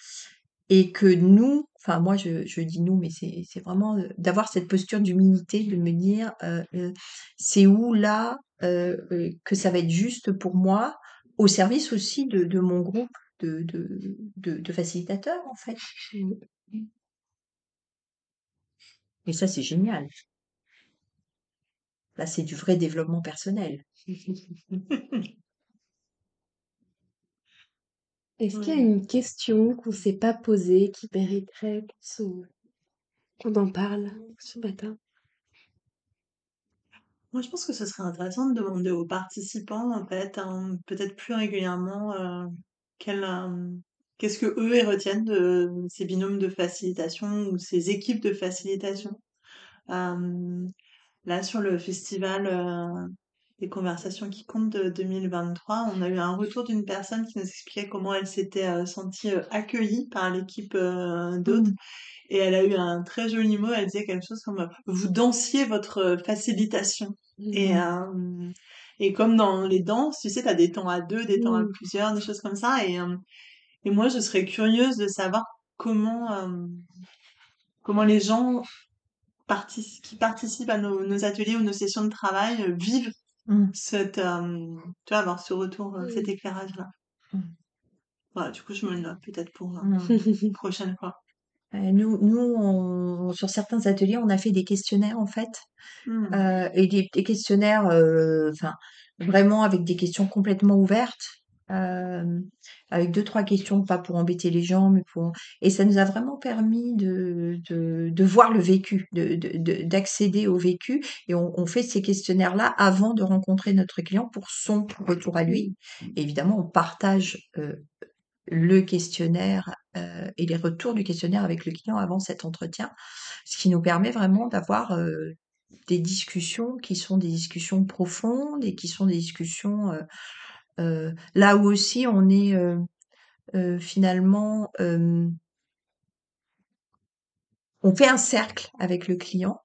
et que nous, enfin moi je, je dis nous, mais c'est vraiment euh, d'avoir cette posture d'humilité, de me dire c'est où là que ça va être juste pour moi, au service aussi de, de mon groupe de, de, de, de facilitateurs en fait. (laughs) Et ça c'est génial. Là c'est du vrai développement personnel. (laughs) Est-ce qu'il y a une question qu'on ne s'est pas posée qui mériterait qu'on en parle ce matin? Moi, je pense que ce serait intéressant de demander aux participants, en fait, hein, peut-être plus régulièrement, euh, quel, euh, qu'est-ce que eux ils retiennent de ces binômes de facilitation ou ces équipes de facilitation? Euh, là, sur le festival euh, des conversations qui comptent de 2023, on a eu un retour d'une personne qui nous expliquait comment elle s'était euh, sentie accueillie par l'équipe euh, d'autres. Mm. Et elle a eu un très joli mot, elle disait quelque chose comme vous dansiez votre facilitation. Et, Mhm. euh, et comme dans les danses, tu sais, t'as des temps à deux, des temps à Mm. plusieurs, des choses comme ça. Et, euh, et moi, je serais curieuse de savoir comment, euh, comment les gens qui participent à nos, nos ateliers ou nos sessions de travail euh, vivent Mm. cette, euh, tu vois, avoir ce retour, euh, cet Mm. éclairage-là. Mm. Voilà, du coup, je me le note peut-être pour une (laughs) prochaine fois. Nous, nous on- sur certains ateliers, on a fait des questionnaires en fait, et des, des questionnaires, euh, enfin, vraiment avec des questions complètement ouvertes, euh, avec deux trois questions, pas pour embêter les gens, mais pour, et ça nous a vraiment permis de de, de voir le vécu, de de- d'accéder au vécu, et on, on fait ces questionnaires-là avant de rencontrer notre client pour son retour à lui. Et évidemment, on partage euh, le questionnaire euh, et les retours du questionnaire avec le client avant cet entretien, ce qui nous permet vraiment d'avoir euh, des discussions qui sont des discussions profondes et qui sont des discussions euh, là où aussi on est finalement on fait un cercle avec le client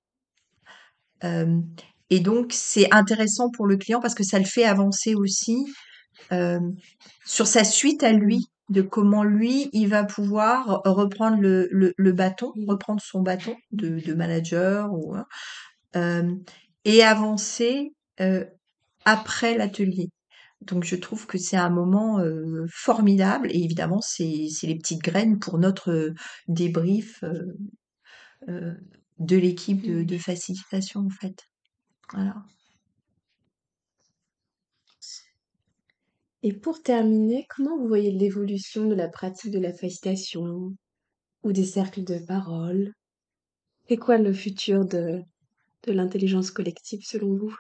et donc c'est intéressant pour le client parce que ça le fait avancer aussi sur sa suite à lui de comment lui, il va pouvoir reprendre le, le, le bâton, reprendre son bâton de, de manager ou, hein, euh, et avancer euh, après l'atelier. Donc je trouve que c'est un moment euh, formidable et évidemment c'est les petites graines pour notre euh, débrief euh, de l'équipe de, facilitation en fait. Voilà. Et pour terminer, comment vous voyez l'évolution de la pratique de la facilitation ou des cercles de parole? C'est quoi le futur de l'intelligence collective selon vous?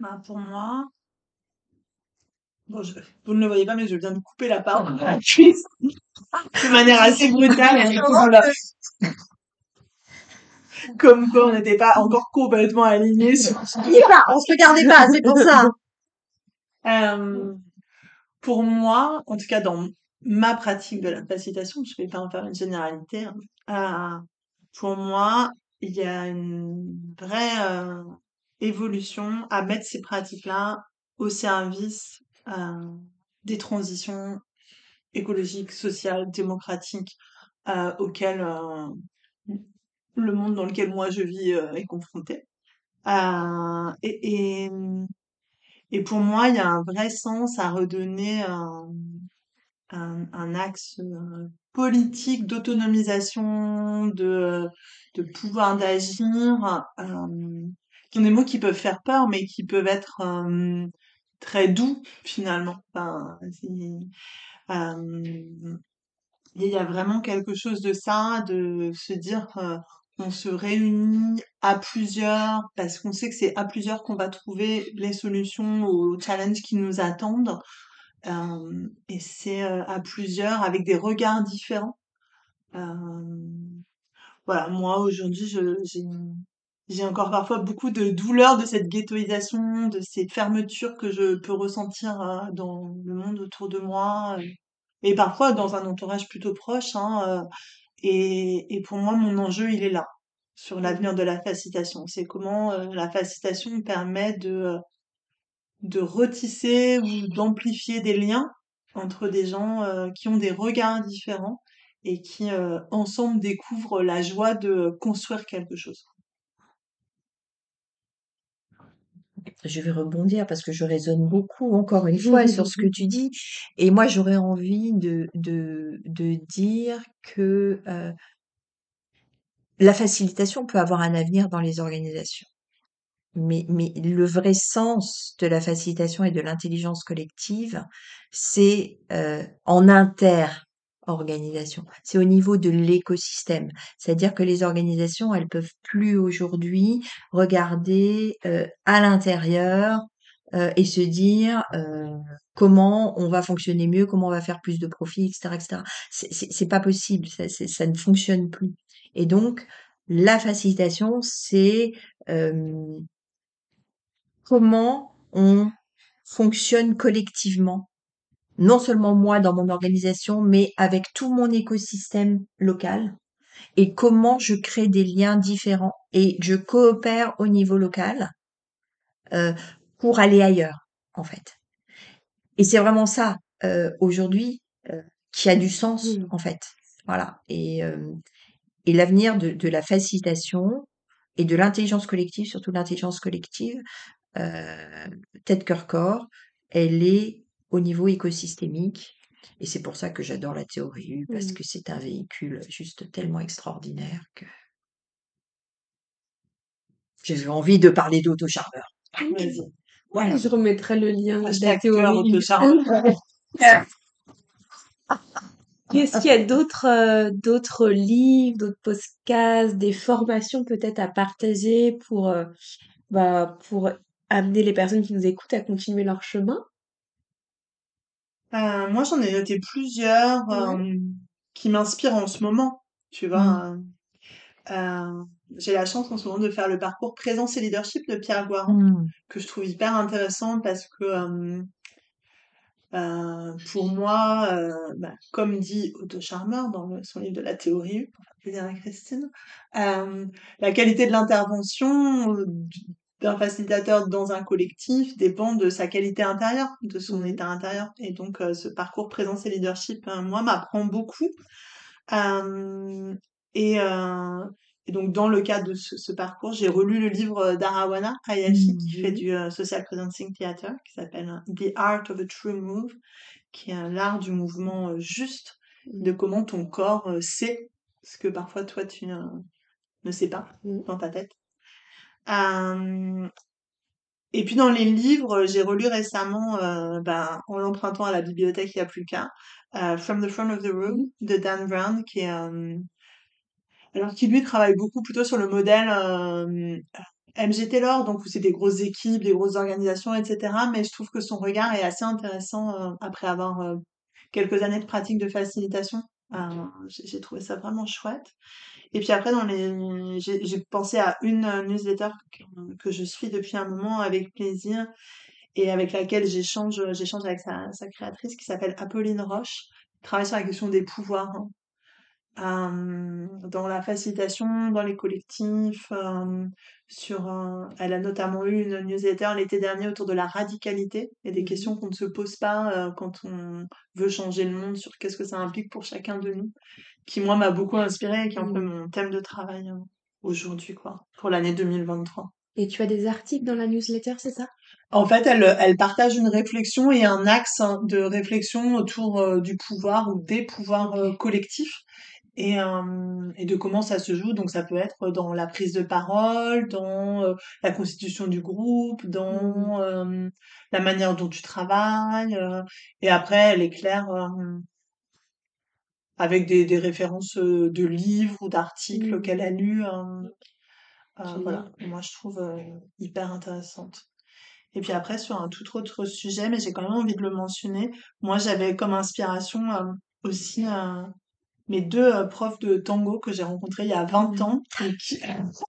Bah, pour moi, bon, je- vous ne le voyez pas, mais je viens de couper la parole à la (laughs) cuisse de manière assez brutale. Comme quoi, on n'était pas encore complètement alignés sur On se regardait pas, c'est pour ça. (laughs) Euh, pour moi, en tout cas dans ma pratique de la facilitation, je vais pas en faire une généralité, hein, euh, pour moi, il y a une vraie euh, évolution à mettre ces pratiques-là au service euh, des transitions écologiques, sociales, démocratiques euh, auxquelles euh, le monde dans lequel moi je vis est confronté. Et, et pour moi, il y a un vrai sens à redonner un, un, un axe politique d'autonomisation, de, de pouvoir d'agir, sont des mots qui peuvent faire peur, mais qui peuvent être euh, très doux finalement. Enfin, euh, il y a vraiment quelque chose de ça, de se dire euh, on se réunit à plusieurs parce qu'on sait que c'est à plusieurs qu'on va trouver les solutions aux challenges qui nous attendent. Euh, et c'est à plusieurs avec des regards différents. Voilà, moi aujourd'hui, j'ai, j'ai encore parfois beaucoup de douleur de cette ghettoisation, de ces fermetures que je peux ressentir euh, dans le monde autour de moi, euh, et parfois dans un entourage plutôt proche. Hein, euh, et, pour moi, mon enjeu, il est là, sur l'avenir de la facilitation. C'est comment la facilitation permet de, de retisser ou d'amplifier des liens entre des gens qui ont des regards différents et qui, ensemble, découvrent la joie de construire quelque chose. Je vais rebondir parce que je raisonne beaucoup, encore une fois, sur ce que tu dis. Et moi, j'aurais envie de, dire que euh, la facilitation peut avoir un avenir dans les organisations. Mais, le vrai sens de la facilitation et de l'intelligence collective, c'est euh, en inter-organisation. C'est au niveau de l'écosystème. C'est-à-dire que les organisations, elles peuvent plus aujourd'hui regarder euh, à l'intérieur euh, et se dire euh, comment on va fonctionner mieux, comment on va faire plus de profit, etc., etc. C'est- pas possible. Ça, ça ne fonctionne plus. Et donc, la facilitation, c'est euh, comment on fonctionne collectivement, non seulement moi dans mon organisation, mais avec tout mon écosystème local, et comment je crée des liens différents et je coopère au niveau local euh, pour aller ailleurs, en fait. Et c'est vraiment ça, euh, aujourd'hui, euh, qui a du sens, en fait. Voilà. Et, euh, et l'avenir de, de la facilitation et de l'intelligence collective, surtout l'intelligence collective, euh, tête, cœur, corps, elle est au niveau écosystémique. Et c'est pour ça que j'adore la théorie U, parce Mm. que c'est un véhicule juste tellement extraordinaire que j'ai envie de parler d'autocharmeur. Voilà. Je remettrai le lien de la théorie. (laughs) Est-ce qu'il y a d'autres euh, d'autres livres, d'autres podcasts, des formations peut-être à partager pour, euh, bah, pour amener les personnes qui nous écoutent à continuer leur chemin? Euh, moi, j'en ai noté plusieurs euh, qui m'inspirent en ce moment, tu vois. Mm. euh, j'ai la chance en ce moment de faire le parcours Présence et Leadership de Pierre Guarin, Mm. que je trouve hyper intéressant parce que euh, euh, pour moi, bah, comme dit Otto Scharmer dans le- son livre de la théorie pour faire plaisir à Christine, la qualité de l'intervention, d'un facilitateur dans un collectif dépend de sa qualité intérieure, de son Mhm. état intérieur. Et donc, euh, ce parcours présence et leadership, euh, moi, m'apprend beaucoup. Euh, et, euh, et donc, dans le cadre de ce, ce parcours, j'ai relu le livre d'Arawana Hayashi, qui fait Mhm. du Social Presencing Theater, qui s'appelle The Art of a True Move, qui est l'art du mouvement juste, de comment ton corps sait ce que parfois toi tu ne sais pas Mhm. dans ta tête. Euh, et puis dans les livres, j'ai relu récemment, euh, ben, en l'empruntant à la bibliothèque, il n'y a plus cas, euh, From the Front of the Room de Dan Brown, qui est, alors qui lui travaille beaucoup plutôt sur le modèle MG Taylor, donc où c'est des grosses équipes, des grosses organisations, etc. Mais je trouve que son regard est assez intéressant après avoir quelques années de pratique de facilitation. J'ai trouvé ça vraiment chouette. Et puis après, j'ai pensé à une euh, newsletter que, je suis depuis un moment avec plaisir et avec laquelle j'échange, j'échange avec sa, sa créatrice qui s'appelle Apolline Roche, qui travaille sur la question des pouvoirs. hein. Euh, dans la facilitation, dans les collectifs, euh, sur, euh, elle a notamment eu une newsletter l'été dernier autour de la radicalité et des Mhm. questions qu'on ne se pose pas quand on veut changer le monde sur qu'est-ce que ça implique pour chacun de nous, qui moi m'a beaucoup inspiré et qui est un peu Mhm. mon thème de travail aujourd'hui, quoi, pour l'année 2023. Et tu as des articles dans la newsletter, c'est ça? En fait, elle, elle partage une réflexion et un axe hein, de réflexion autour euh, du pouvoir ou des pouvoirs euh, collectifs et, euh, et de comment ça se joue. Donc ça peut être dans la prise de parole, dans euh, la constitution du groupe, dans euh, la manière dont tu travailles. euh, et après, elle éclaire euh, avec des, des références de livres ou d'articles Mhm. qu'elle a lus. voilà, moi je trouve hyper intéressante. Et puis après, sur un tout autre sujet, mais j'ai quand même envie de le mentionner, moi j'avais comme inspiration euh, aussi euh, mes deux euh, profs de tango que j'ai rencontrés il y a 20 ans. et qui- (laughs)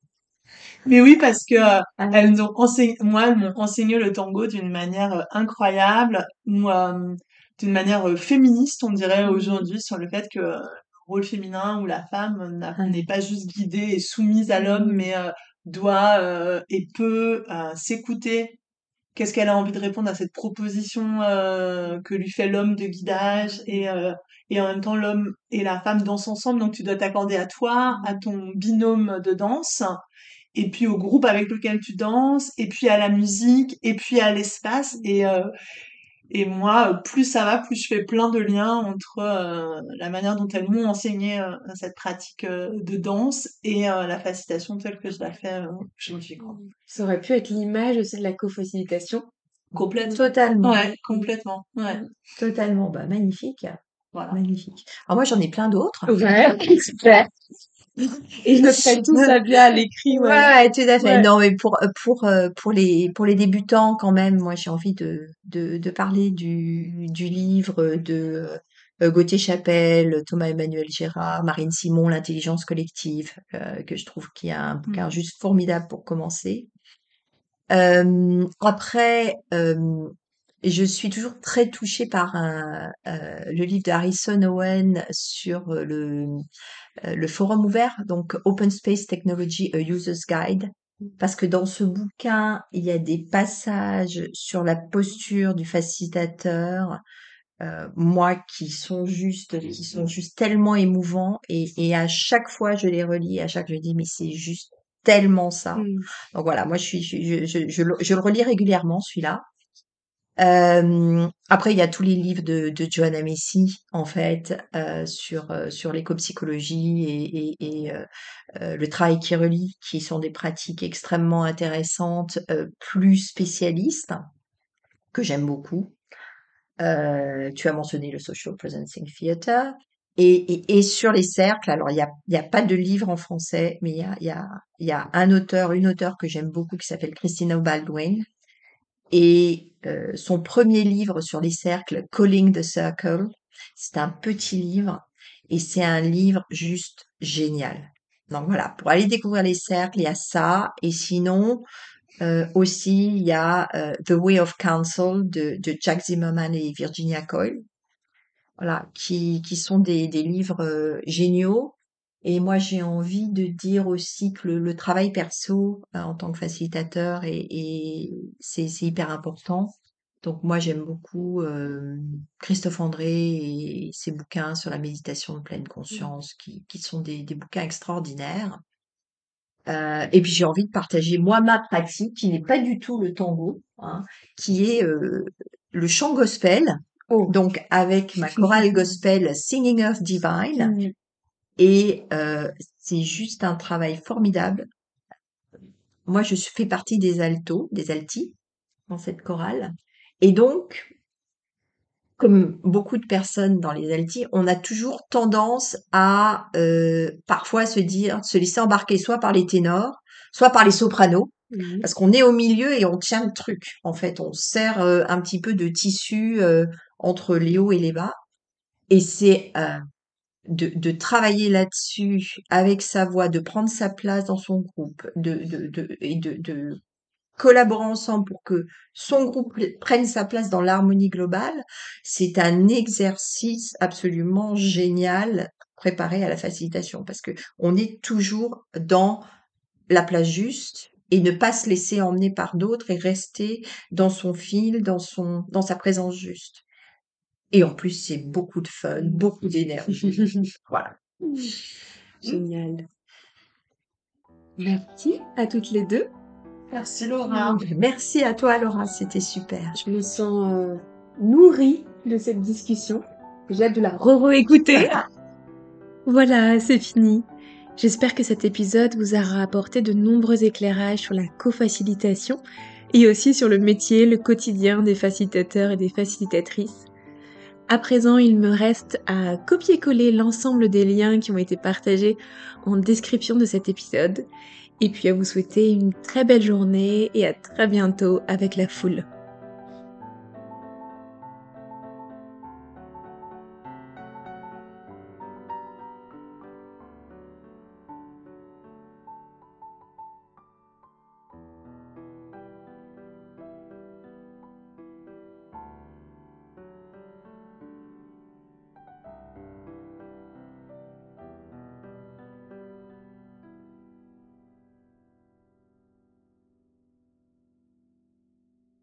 Mais oui, parce que euh, Ah. elles nous ont enseigné, moi, elles m'ont enseigné le tango d'une manière euh, incroyable, ou d'une manière féministe, on dirait aujourd'hui, sur le fait que le rôle féminin ou la femme Ouais. n'est pas juste guidée et soumise à l'homme, mais doit et peut s'écouter. Qu'est-ce qu'elle a envie de répondre à cette proposition euh, que lui fait l'homme de guidage et euh, et en même temps l'homme et la femme dansent ensemble, donc tu dois t'accorder à toi, à ton binôme de danse et puis au groupe avec lequel tu danses, et puis à la musique, et puis à l'espace. Et, euh, et moi, plus ça va, plus je fais plein de liens entre euh, la manière dont elles m'ont enseigné euh, cette pratique euh, de danse et euh, la facilitation telle que je la fais euh, aujourd'hui. quoi. Ça aurait pu être l'image aussi de la co-facilitation. Complètement. Totalement. Ouais, complètement. Ouais, Totalement. Bah, magnifique. voilà. Magnifique. Alors moi, j'en ai plein d'autres. Ouais, (laughs) super. Et je noterai tout ça bien à l'écrit, Ouais, tout à fait. Ouais. Non, mais pour, pour, euh, pour les, pour les débutants, quand même, moi, j'ai envie de, de, de parler du, du livre de euh, Gauthier Chapelle, Thomas Emmanuel Gérard, Marine Simon, L'intelligence collective, euh, que je trouve qu'il y a un bouquin Mhm. juste formidable pour commencer. Euh, après, euh, je suis toujours très touchée par un, euh, le livre de Harrison Owen sur euh, le, euh, le forum ouvert, donc Open Space Technology a User's Guide, parce que dans ce bouquin, il y a des passages sur la posture du facilitateur, euh, moi, qui sont juste, qui sont juste tellement émouvants, et, et à chaque fois, je les relis, à chaque fois, je dis, mais c'est juste tellement ça. Mm. Donc voilà, moi, je suis, je, je, je, je le relis régulièrement, celui-là. Euh, après, il y a tous les livres de, de Joanna Messi, en fait, euh, sur, euh, sur l'écopsychologie et, et, et euh, euh, le travail qui relie, qui sont des pratiques extrêmement intéressantes, plus spécialistes, que j'aime beaucoup. Tu as mentionné le Social Presencing Theater. Et, et, sur les cercles, alors il n'y a, y a pas de livre en français, mais il y a, y a, y a un auteur, une auteure que j'aime beaucoup qui s'appelle Christina Baldwin. Et euh, son premier livre sur les cercles, Calling the Circle, c'est un petit livre et c'est un livre juste génial. Donc voilà, pour aller découvrir les cercles, il y a ça. Et sinon, euh, aussi, il y a euh, The Way of Counsel de, de Jack Zimmerman et Virginia Coyle. Voilà, qui, qui sont des, des livres euh, géniaux. Et moi, j'ai envie de dire aussi que le, le travail perso euh, en tant que facilitateur, et, et c'est hyper important. Donc moi, j'aime beaucoup euh, Christophe André et ses bouquins sur la méditation de pleine conscience, qui, qui sont des, des bouquins extraordinaires. Euh, et puis j'ai envie de partager moi ma pratique, qui n'est pas du tout le tango, hein, qui est le chant gospel. Oh. Donc avec ma chorale (laughs) gospel Singing of Divine. Mm. Et euh, c'est juste un travail formidable. Moi, je fais partie des altos, des altis, dans cette chorale. Et donc, comme beaucoup de personnes dans les altis, on a toujours tendance à euh, parfois se dire, se laisser embarquer soit par les ténors, soit par les sopranos, Mhm. parce qu'on est au milieu et on tient le truc. En fait, on sert euh, un petit peu de tissu euh, entre les hauts et les bas. Et c'est de, de travailler là-dessus avec sa voix, de prendre sa place dans son groupe, de, de, de, et de, de collaborer ensemble pour que son groupe prenne sa place dans l'harmonie globale, c'est un exercice absolument génial préparé à la facilitation parce que on est toujours dans la place juste et ne pas se laisser emmener par d'autres et rester dans son fil, dans son, dans sa présence juste. Et en plus, c'est beaucoup de fun, beaucoup d'énergie. (laughs) Voilà. Génial. Merci à toutes les deux. Merci Laura. (laughs) Merci à toi, Laura, c'était super. Je me sens euh, nourrie de cette discussion. J'ai hâte de la re-réécouter. (laughs) voilà, c'est fini. J'espère que cet épisode vous aura apporté de nombreux éclairages sur la co-facilitation et aussi sur le métier, le quotidien des facilitateurs et des facilitatrices. À présent, il me reste à copier-coller l'ensemble des liens qui ont été partagés en description de cet épisode et puis à vous souhaiter une très belle journée et à très bientôt avec la foule.